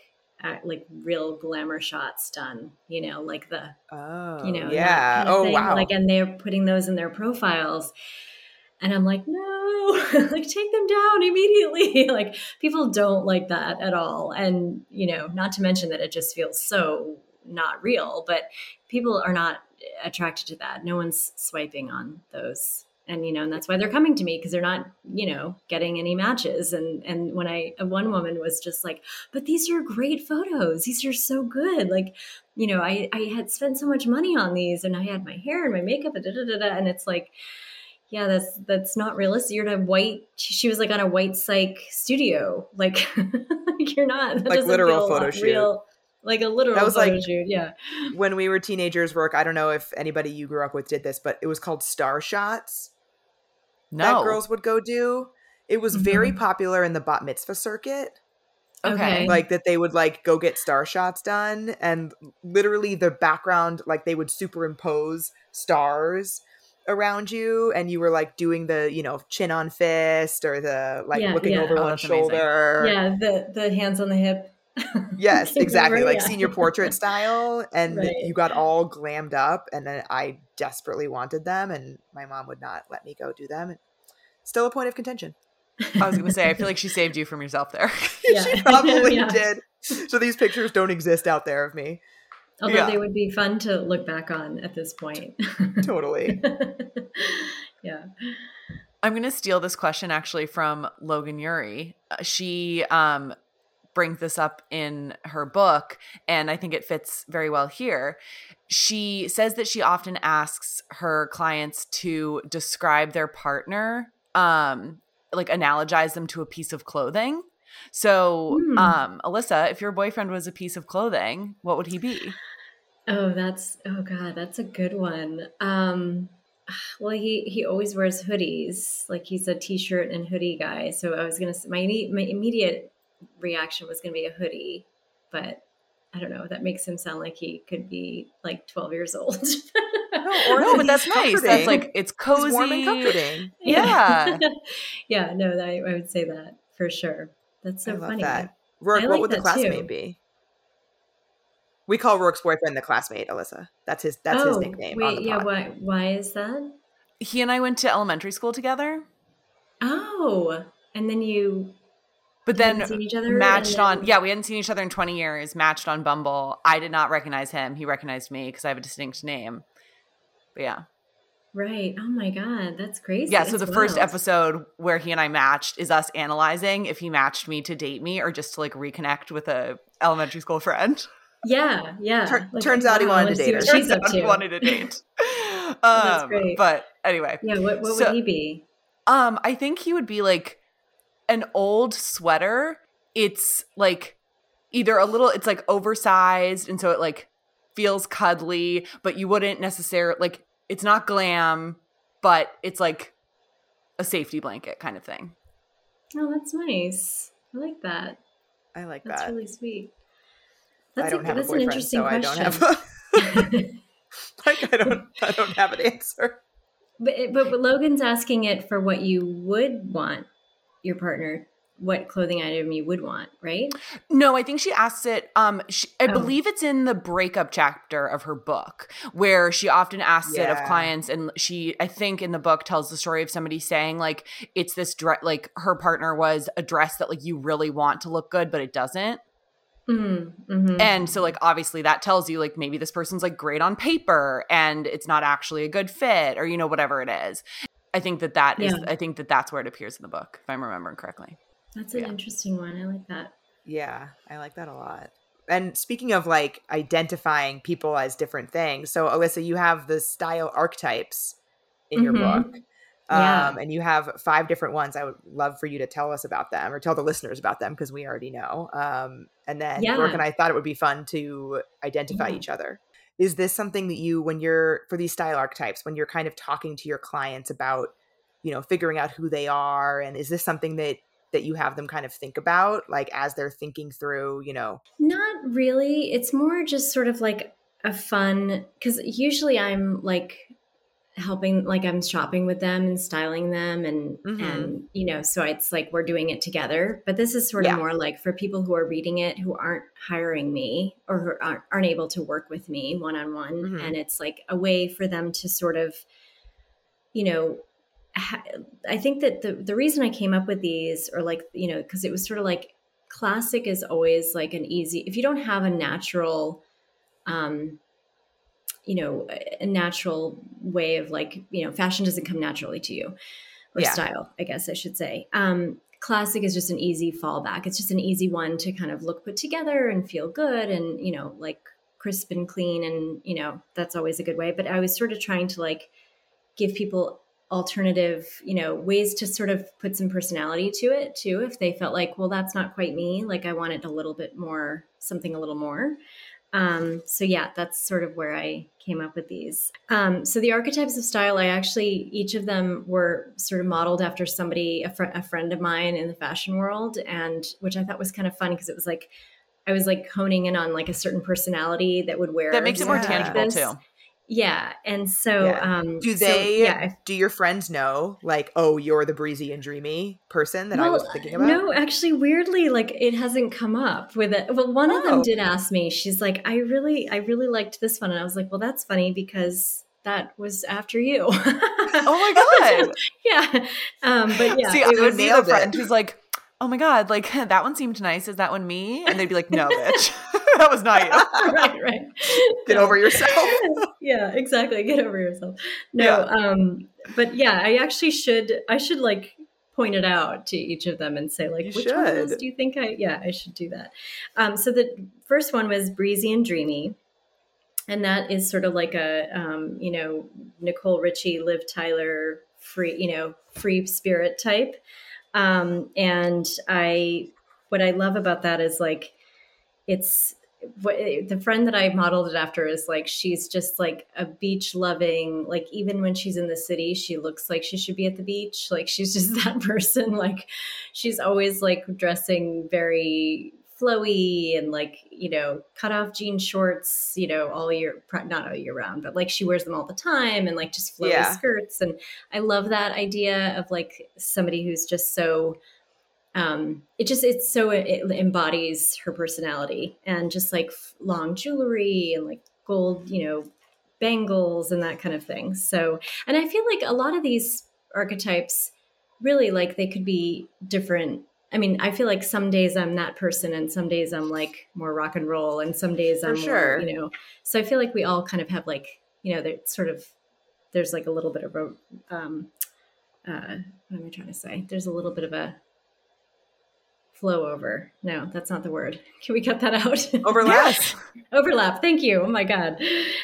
like real glamour shots done. You know, like the Oh, you know, yeah. kind of Oh, thing. wow. Like, and they're putting those in their profiles. And I'm like, no, like take them down immediately. like people don't like that at all. And, you know, not to mention that it just feels so not real, but people are not attracted to that. No one's swiping on those. And, you know, and that's why they're coming to me because they're not, you know, getting any matches. And, and when I, one woman was just like, but these are great photos. These are so good. Like, you know, I, I had spent so much money on these and I had my hair and my makeup and da, da, da, da, and it's like, yeah, that's that's not realistic. You're in a white. She, was like on a white cyc studio. Like like you're not. That Like literal photo shoot. Real, like a literal That was photo like- shoot. Yeah. When we were teenagers, work. I don't know if anybody you grew up with did this, but it was called Star Shots. No. that girls would go do. It was very Mhm. popular in the bat mitzvah circuit. okay. Okay. Like that they would like go get star shots done and literally the background like they would superimpose stars around you and you were like doing the, you know, chin on fist or the like Yeah, looking yeah. over Oh, one that's amazing. shoulder. Yeah. The the hands on the hip. Yes, exactly. Like Yeah. senior portrait style. And Right. you got all glammed up and then I desperately wanted them and my mom would not let me go do them. Still a point of contention. I was going to say, I feel like she saved you from yourself there. Yeah. she probably Yeah. did. So these pictures don't exist out there of me. Although Yeah. they would be fun to look back on at this point. Totally. yeah. I'm going to steal this question actually from Logan Ury. Uh, She um, brings this up in her book, and I think it fits very well here. She says that she often asks her clients to describe their partner, um, like analogize them to a piece of clothing. So, Hmm. um, Alyssa, if your boyfriend was a piece of clothing, what would he be? Oh, that's oh god, that's a good one. Um well, he he always wears hoodies. Like he's a t-shirt and hoodie guy. So I was going to my my immediate reaction was going to be a hoodie, but I don't know. That makes him sound like he could be like 12 years old. or no, but he's that's nice. That's like it's He's cozy. warm and comforting. Yeah. yeah, no, that, I would say that for sure. That's so I love funny. that. Roark, I what like would the classmate too. be? We call Roark's boyfriend the classmate, Alyssa. That's his that's his oh, nickname on Oh, Wait, yeah, why why is that? he and I went to elementary school together, Oh, and then you but then seen each other matched on yeah we hadn't seen each other in 20 years matched on bumble i did not recognize him he recognized me because i have a distinct name but yeah Right. Oh my god, that's crazy. yeah so That's the first episode where he and i matched is us analyzing if he matched me to date me or just to like reconnect with a elementary school friend Yeah, yeah. Tur- turns out he wanted to date her. Turns out he wanted to date That's um, great. but anyway Yeah. What, what So- would he be? Um, I think he would be like an old sweater. It's like either a little, it's like oversized, and so it like feels cuddly, but you wouldn't necessarily like it's not glam, but it's like a safety blanket kind of thing. Oh, that's nice. I like that. I like That's that. That's really sweet. I That's, don't a, have that's a an boyfriend, interesting so I question. don't have a, like I don't I don't have an answer. but, but but Logan's asking it for what you would want your partner, what clothing item you would want, right? No, I think she asks it. Um, she, I Oh. believe it's in the breakup chapter of her book where she often asks it of clients, and she, I think, in the book tells the story of somebody saying like it's this dress, like her partner was a dress that like you really want to look good, but it doesn't, Mm, mhm. and so like obviously that tells you like maybe this person's like great on paper and it's not actually a good fit, or you know whatever it is. I think that that is. Yeah. I think that that's where it appears in the book, if I'm remembering correctly. That's an yeah. interesting one. I like that. Yeah, I like that a lot. And speaking of like identifying people as different things, so Alyssa, you have the style archetypes in your Mhm. book. Yeah. Um, and you have five different ones. I would love for you to tell us about them or tell the listeners about them because we already know. Um, and then Yeah. Roark and I thought it would be fun to identify Yeah. each other. Is this something that you, when you're for these style archetypes, when you're kind of talking to your clients about, you know, figuring out who they are, and is this something that that you have them kind of think about, like as they're thinking through, you know, Not really. It's more just sort of like a fun because usually I'm like helping like I'm shopping with them and styling them and Mhm. and you know so it's like we're doing it together but this is sort of Yeah. more like for people who are reading it who aren't hiring me or who aren't, aren't able to work with me one on one Mhm. and it's like a way for them to sort of you know ha- I think that the the reason I came up with these or like you know because it was sort of like classic is always like an easy if you don't have a natural um you know a natural way of like you know fashion doesn't come naturally to you. Or Yeah. style i guess i should say. Um classic is just an easy fallback. It's just an easy one to kind of look put together and feel good and you know like crisp and clean and you know that's always a good way. But i was sort of trying to like give people alternative you know ways to sort of put some personality to it too if they felt like well that's not quite me. Like i wanted a little bit more something a little more um, so yeah that's sort of where i came up with these um, so the archetypes of style i actually each of them were sort of modeled after somebody a, fr- a friend of mine in the fashion world and which i thought was kind of fun because it was like i was like honing in on like a certain personality that would wear That makes it more Yeah. tangible this. too. Yeah and so Yeah. um do so, they yeah do your friends know like oh you're the breezy and dreamy person that i was thinking about No, actually, weirdly, like it hasn't come up with it. Well, one of Oh. them did ask me. She's like, "I really, I really liked this one," and I was like, "Well, that's funny because that was after you." Oh my god! yeah, um, but yeah, See, it I would was. be the friend who's like, "Oh my god, like that one seemed nice. Is that one me?" And they'd be like, "No, bitch, that was not you." right, right. get No. over yourself yeah, exactly. Get over yourself. No, Yeah. um, but yeah, I actually should. I should like point it out to each of them and say like, You which one of those do you think I? Yeah, I should do that. Um, so the first one was breezy and dreamy, and that is sort of like a um, you know Nicole Richie, Liv Tyler, free you know free spirit type. Um, and I, what I love about that is like, it's the friend that I modeled it after is like she's just like a beach loving like even when she's in the city she looks like she should be at the beach. Like she's just that person. Like she's always like dressing very flowy and like you know cut off jean shorts you know all year not all year round but like she wears them all the time and like just flowy Yeah. skirts. And I love that idea of like somebody who's just so um it just it's so it embodies her personality and just like long jewelry and like gold you know bangles and that kind of thing. So, and I feel like a lot of these archetypes really like they could be different. I mean, I feel like some days I'm that person and some days I'm like more rock and roll and some days I'm sure. more, you know. So I feel like we all kind of have like, you know, there's sort of there's like a little bit of a um uh what am I trying to say? There's a little bit of a flow over. No, that's not the word. Can we cut that out? Overlap. overlap. Thank you. Oh my God.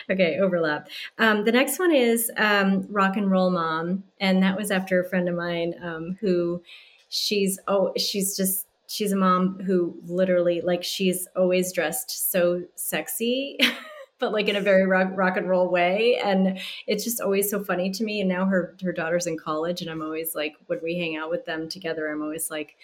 Okay, overlap. Um, the next one is um, Rock and Roll Mom. And that was after a friend of mine um, who she's, oh, she's just, she's a mom who literally, like, she's always dressed so sexy. But like in a very rock, rock and roll way, and it's just always so funny to me. And now her her daughter's in college, and I'm always like, when we hang out with them together, I'm always like,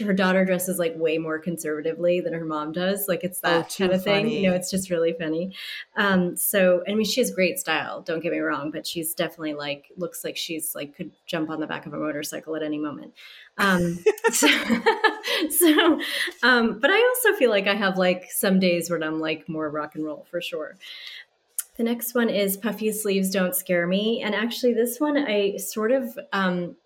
her daughter dresses like way more conservatively than her mom does. Like it's Oh, that too kind of thing. You know, it's just really funny. Um, so I mean, she has great style. Don't get me wrong, but she's definitely like looks like she's like could jump on the back of a motorcycle at any moment. Um, so, so um, but I also feel like I have like some days when I'm like more rock and roll for sure. The next one is Puffy Sleeves Don't Scare Me. And actually, this one I sort of um,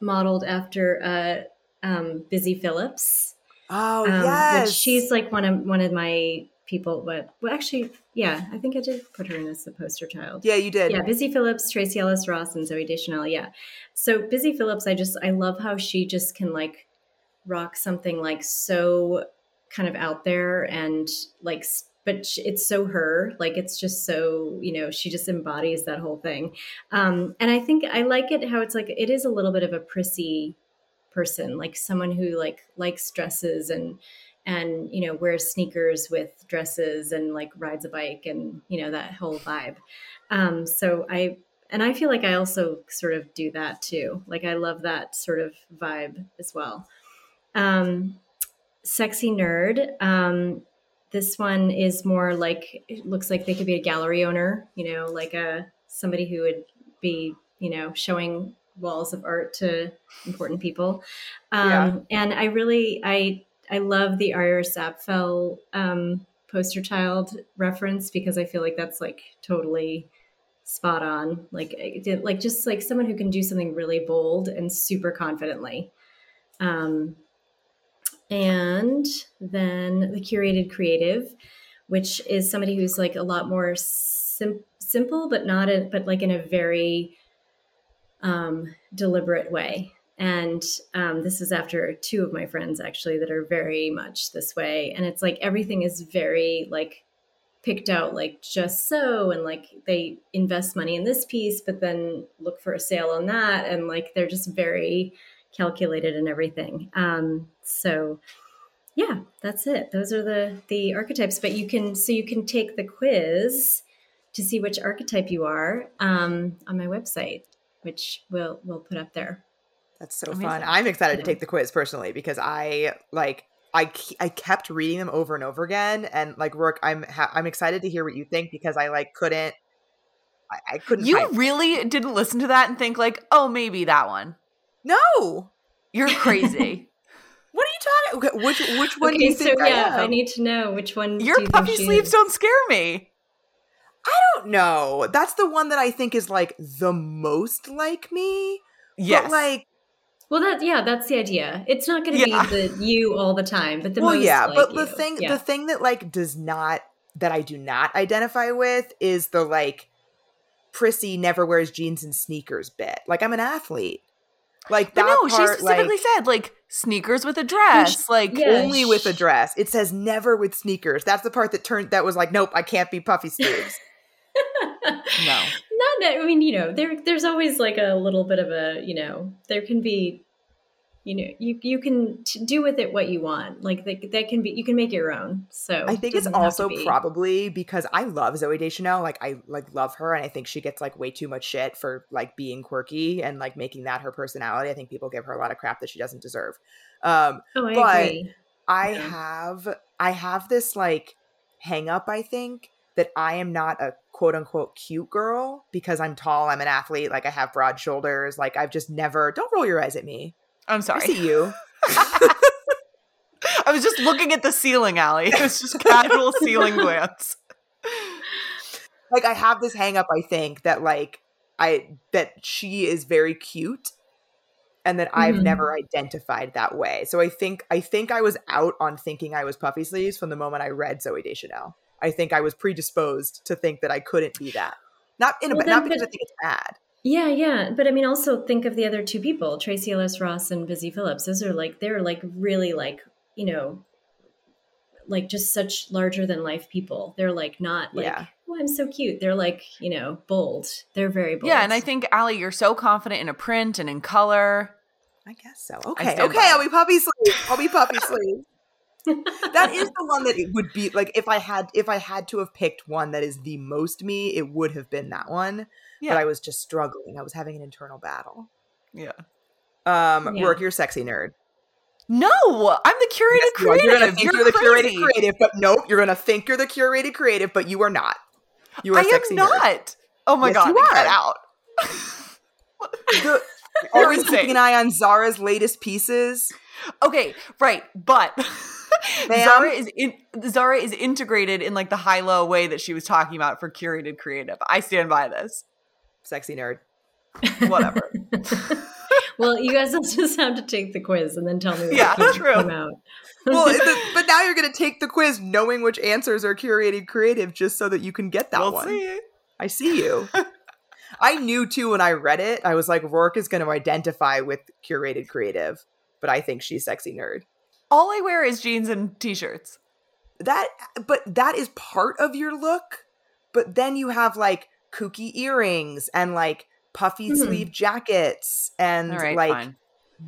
modeled after uh, um, Busy Phillips. Oh um, yes, she's like one of one of my people. But well, actually, yeah, I think I did put her in as the poster child. yeah, you did. Yeah, Busy Phillips, Tracee Ellis Ross, and Zooey Deschanel. Yeah. So Busy Phillips, I just I love how she just can like rock something like so kind of out there and like but it's so her like it's just so you know she just embodies that whole thing um and i think i like it how it's like it is a little bit of a prissy person like someone who like likes dresses and and you know wears sneakers with dresses and like rides a bike and you know that whole vibe. Um so i and i feel like i also sort of do that too. Like i love that sort of vibe as well. Um sexy nerd um this one is more like it looks like they could be a gallery owner you know like a somebody who would be you know showing walls of art to important people. Um Yeah. and i really i i love the iris apfel um poster child reference because i feel like that's like totally spot on. Like did- like just like someone who can do something really bold and super confidently. Um and then the curated creative which is somebody who's like a lot more sim- simple but not a, but like in a very um, deliberate way. And um, this is after two of my friends actually that are very much this way. And it's like everything is very like picked out like just so and like they invest money in this piece but then look for a sale on that. And like they're just very calculated and everything. Um so yeah that's it. Those are the the archetypes. But you can so you can take the quiz to see which archetype you are um on my website which we'll we'll put up there That's so Amazing. fun. I'm excited to take the quiz personally because I like I I kept reading them over and over again and like Rourke, I'm ha- I'm excited to hear what you think because I like couldn't I, I couldn't You find- really didn't listen to that and think like, oh, maybe that one. no. You're crazy. What are you talking? Okay, which which one do you so think yeah i am? need to know which one do Your you puffy she sleeves is? don't scare me. I don't know. That's the one that I think is like the most like me. Yes. But like Well, that yeah, that's the idea. It's not going to Yeah. be the you all the time, but the well, most yeah, like but the thing Yeah. the thing that like does not that I do not identify with is the like prissy never wears jeans and sneakers bit. Like I'm an athlete. Like but that no, she specifically like, said like sneakers with a dress. like yeah. only with a dress. It says never with sneakers. That's the part that turned that was like, nope, I can't be puffy sleeves. No. not that I mean, you know, there there's always like a little bit of a, you know, there can be you know, you you can t- do with it what you want. Like that, that can be you can make your own. So I think it it's doesn't have to also be- probably because I love Zooey Deschanel. Like I like love her, and I think she gets like way too much shit for like being quirky and like making that her personality. I think people give her a lot of crap that she doesn't deserve. Um, Oh, I but- agree. I Yeah. have I have this like hang up. I think that I am not a quote unquote cute girl because I'm tall. I'm an athlete. Like I have broad shoulders. Like I've just never. Don't roll your eyes at me. I'm I sorry. see you. I was just looking at the ceiling, Ali. It was just casual ceiling glance. like I have this hang up I think that like I that she is very cute and that I've Mhm. never identified that way. So I think I think I was out on thinking I was puffy sleeves from the moment I read Zooey Deschanel. I think I was predisposed to think that I couldn't be that. Not in a Well, ba- not then, because but- I think it's bad. Yeah, yeah, but I mean, also think of the other two people, Tracee Ellis Ross and Busy Phillips. Those are like they're like really like you know, like just such larger than life people. They're like not like Yeah. oh I'm so cute. They're like you know bold. They're very bold. Yeah, and I think Ali, you're so confident in a print and in color. I guess so. Okay, stand okay, by I'll be puppy sleeves. I'll be puppy sleeves. That is the one that it would be like if I had if I had to have picked one that is the most me, it would have been that one. Yeah. But I was just struggling. I was having an internal battle. Yeah. Um, Yeah. Roark, you're a sexy nerd. No, I'm the curated Yes, you creative. You're gonna think you're, the crazy. curated creative, but nope, you're gonna think you're the curated creative, but you are not. You are I a sexy am nerd. not. Oh my Yes, god, you cut out. The- always keeping an eye on Zara's latest pieces. Okay, right, but Ma'am? Zara is in, Zara is integrated in like the high low way that she was talking about for curated creative. I stand by this. Sexy nerd. Whatever. well, you guys will just have to take the quiz and then tell me. What Yeah, came, true. Came out. Well, the, but now you're gonna take the quiz knowing which answers are curated creative just so that you can get that we'll one. see. I see you. I knew too when I read it. I was like, Roark is going to identify with curated creative, but I think she's sexy nerd. All I wear is jeans and t-shirts. That, but that is part of your look. But then you have like kooky earrings and like puffy Hmm. sleeve jackets and All right, like fine.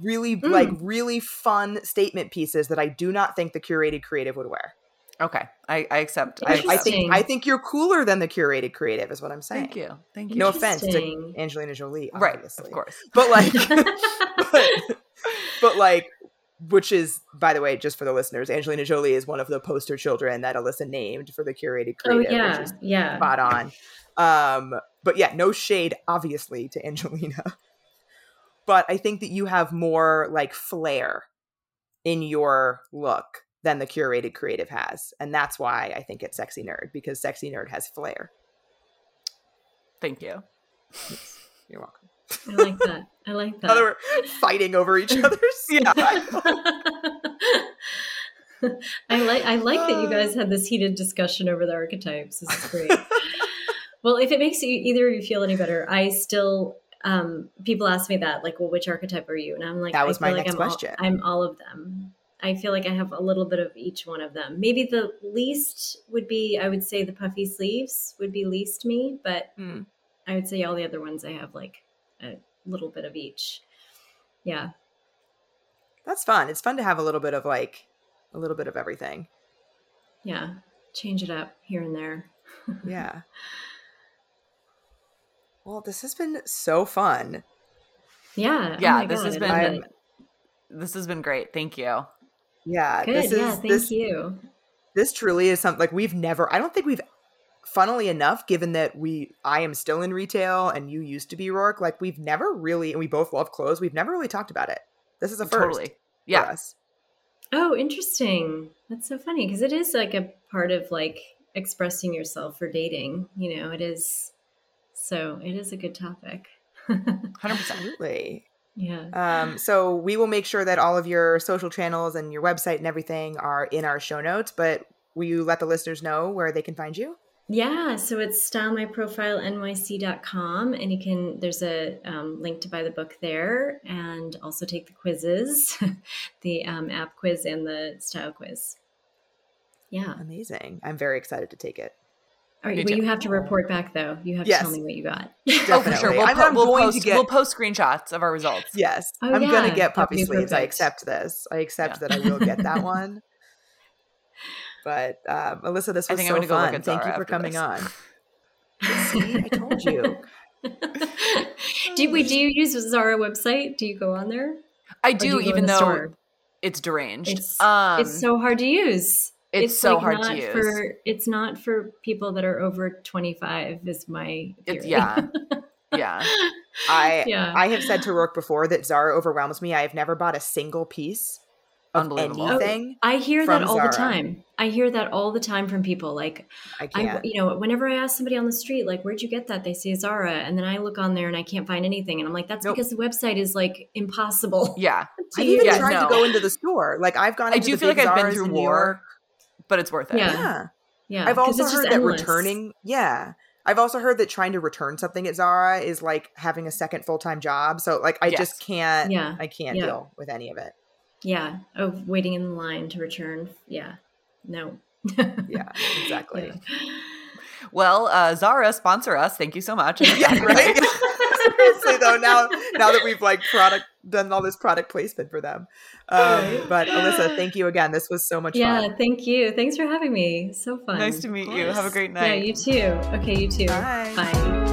really Mm. like really fun statement pieces that I do not think the curated creative would wear. Okay, I, I accept. I, I think I think you're cooler than the curated creative is what I'm saying. Thank you. Thank you. No offense to Angelina Jolie, right, of course. But like but, but like which is by the way just for the listeners angelina jolie is one of the poster children that alyssa named for the curated creative. oh yeah, which is yeah. spot on um but yeah no shade obviously to angelina but i think that you have more like flair in your look than the curated creative has and that's why i think it's sexy nerd because sexy nerd has flair Thank you. you're welcome I like that. I like that. that we're fighting over each other's Yeah. I like I like that you guys had this heated discussion over the archetypes. This is great. well, if it makes you either of you feel any better, I still um people ask me that like, well, which archetype are you? And I'm like, That I was my like next I'm all- question. I'm all of them. I feel like I have a little bit of each one of them. Maybe the least would be I would say the puffy sleeves would be least me, but Hmm. I would say all the other ones I have like a little bit of each. Yeah. That's fun. It's fun to have a little bit of like a little bit of everything. Yeah. Change it up here and there. Yeah. Well, this has been so fun. Yeah. oh Yeah, my this God, has been- I'm- This has been great. Thank you. Yeah, Good. this is yeah. Thank this you. this truly is something like we've never. I don't think we've. Funnily enough, given that we, I am still in retail and you used to be Roark, like we've never really, and we both love clothes. We've never really talked about it. This is a first Totally. for Yeah. us. Oh, interesting. That's so funny because it is like a part of like expressing yourself for dating. You know, it is. So it is a good topic. 100%. Absolutely. yeah. Um, so we will make sure that all of your social channels and your website and everything are in our show notes. But will you let the listeners know where they can find you? Yeah, so it's stylemyprofilenyc.com, and you can, there's a um, link to buy the book there and also take the quizzes, the um, app quiz and the style quiz. Yeah. Amazing. I'm very excited to take it. All right. Me Well, too. you have to report back though. You have Yes. to tell me what you got. Oh, for sure. We'll, I'm- po- I'm we'll going to post, get- we'll post screenshots of our results. Yes, Oh, I'm yeah, gonna get would puppy be sleeves. I accept this. I accept Yeah. that I will get that one. But um, Alyssa, this I was think I'm so gonna go look fun. at Thank you for coming this. on. See, I told you. do we do you use Zara website? Do you go on there? I Or do, you go in even though store? it's deranged. It's, um, it's so hard to use. it's so like hard not to use. For, it's not for people that are over 25 is my It's yeah, yeah. I Yeah. I have said to Roark before that Zara overwhelms me. I have never bought a single piece of Unbelievable. anything. Oh, I hear that from all the time. I hear that all the time from people. Like, I I, can't. you know, whenever I ask somebody on the street, like, where'd you get that? They say Zara. And then I look on there and I can't find anything. And I'm like, that's Nope. because the website is like impossible. Yeah, I've even Yeah, tried no. to go into the store. Like I've gone. I do the feel like I've been through in war, but it's worth it. Yeah. Yeah. Yeah. I've also heard that endless. returning. Yeah. I've also heard that trying to return something at Zara is like having a second full time job. So like I Yes. just can't. Yeah. I can't Yeah. deal with any of it. Yeah. Of waiting in line to return. Yeah. No. Yeah. Exactly. Yeah. Well, uh, Zara, sponsor us. Thank you so much. Yeah, right. Seriously though, now now that we've like product done all this product placement for them. Um, but Alyssa, thank you again. This was so much Yeah. fun. Yeah, thank you. Thanks for having me. So fun. nice to meet you. Have a great night. Yeah. You too. Okay. You too. Bye. Bye.